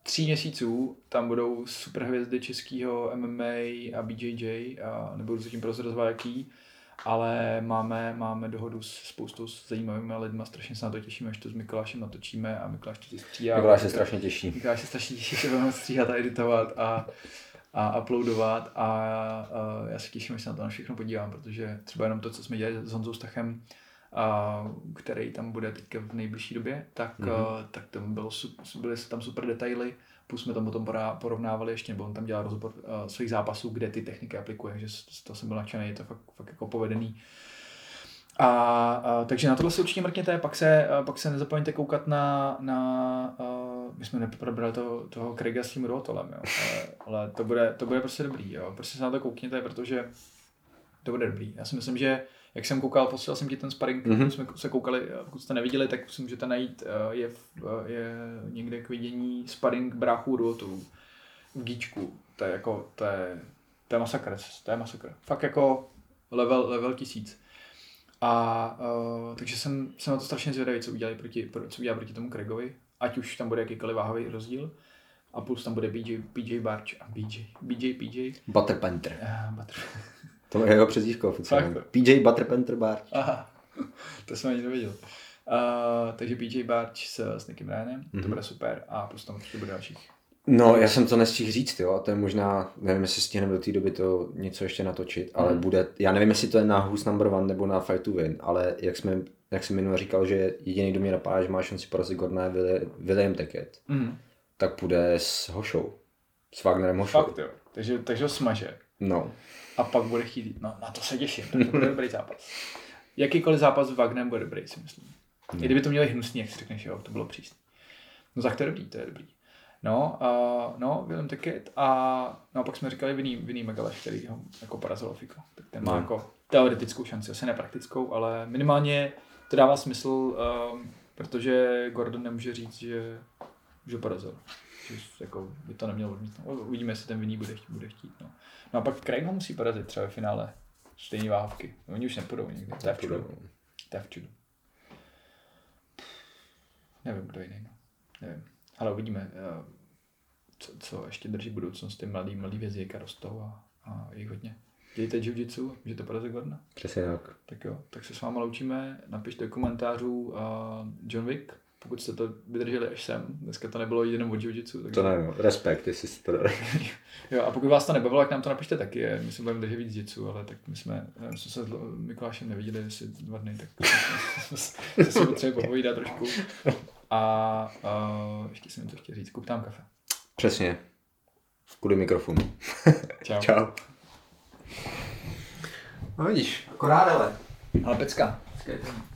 tří měsíců tam budou super hvězdy českého MMA a BJJ, a nebudu se tím prozrazovat jaký ale máme, máme dohodu s spoustou s zajímavými lidmi, strašně se na to těšíme, až to s Mikulášem natočíme a Mikuláš to stříhá. Mikuláš se strašně těší. Mikuláš se strašně těší, že budeme stříhat a editovat a, a uploadovat a, a, já se těším, že se na to na všechno podívám, protože třeba jenom to, co jsme dělali s Honzou Stachem, a, který tam bude teďka v nejbližší době, tak, mm-hmm. a, tak tam bylo, byly tam super detaily, Plus jsme tam potom porovnávali ještě, nebo on tam dělal rozbor uh, svých zápasů, kde ty techniky aplikuje, že to jsem byl nadšený, je to fakt, fakt jako povedený. A, a, takže na tohle se určitě mrkněte, pak se, a, pak se nezapomeňte koukat na, na a, my jsme neprobrali to, toho Craiga s tím Rotolem, jo, ale, ale, to, bude, to bude prostě dobrý, jo, prostě se na to koukněte, protože to bude dobrý. Já si myslím, že jak jsem koukal, posílal jsem ti ten sparring, mm-hmm. jsme se koukali, pokud jste neviděli, tak si můžete najít, eh, je, eh, je někde k vidění sparring bráchů Ruotů v Gíčku. To je jako, to je, to je masakr, to je masakr. Fakt jako level, level tisíc. A uh, takže jsem, jsem na to strašně zvědavý, co udělají proti, co udělá proti tomu Craigovi, ať už tam bude jakýkoliv váhový rozdíl. A plus tam bude BJ, BJ Barch a BJ, BJ, PJ. Butter Panther. Uh, Butter. *laughs* To je jeho přezdívka oficiálně. PJ Butterpanther Barch. Aha, to jsem ani nevěděl. Uh, takže PJ Barch s, s Nickem Ryanem, mm-hmm. to mhm. bude super a plus tam určitě bude dalších. No, já jsem to nestihl říct, jo, to je možná, nevím, jestli stihneme do té doby to něco ještě natočit, ale mm. bude, já nevím, jestli to je na Who's Number One nebo na Fight to Win, ale jak jsme, jak jsem minule říkal, že jediný, kdo mě napadá, že má šanci porazit Gordona je William Tackett, mm. tak půjde s Hošou, s Wagnerem Hošou. Fakt jo, takže, takže ho smaže. No a pak bude chtít, no na to se těším, to bude dobrý zápas. Jakýkoliv zápas s Wagnem bude dobrý, si myslím. Hmm. I kdyby to měli hnusný, jak si řekneš, jo, to bylo přísný. No tak to je dobrý, to je dobrý. No, uh, no, Willem Ticket a no, pak jsme říkali Vinný, Vinný Megaleš, který ho jako porazil Fiko. Tak ten má no. jako teoretickou šanci, asi nepraktickou, ale minimálně to dává smysl, uh, protože Gordon nemůže říct, že, že porazil. Jako by to neměl odmítnout. Uvidíme, jestli ten Vinný bude, bude chtít. No. No a pak Craig ho musí porazit třeba ve finále stejné váhovky. Oni už nepůjdou nikdy. To je v čudu. To je v čudu. Nevím, kdo jiný. No. Nevím. Ale uvidíme, eh, co, co ještě drží budoucnost. Ty mladý, mladý vězíka rostou a, a jich hodně. Dějte jiu-jitsu, můžete porazit Gordona. Přesně tak. Tak jo, tak se s váma loučíme. Napište do komentářů uh, John Wick, pokud jste to vydrželi až sem. Dneska to nebylo jenom o jiu-jitsu. Takže... To nevím, respekt, jestli jste to dali. *laughs* jo, a pokud vás to nebavilo, tak nám to napište taky. My se budeme držet víc jitsu, ale tak my jsme, my jsme se s Mikulášem neviděli asi dva dny, tak jsme *laughs* si potřebovali popovídat trošku. A uh, ještě jsem to chtěl říct, kup tam kafe. Přesně. Kvůli mikrofonu. *laughs* Čau. Čau. No vidíš, akorát ale. Ale pecka. pecka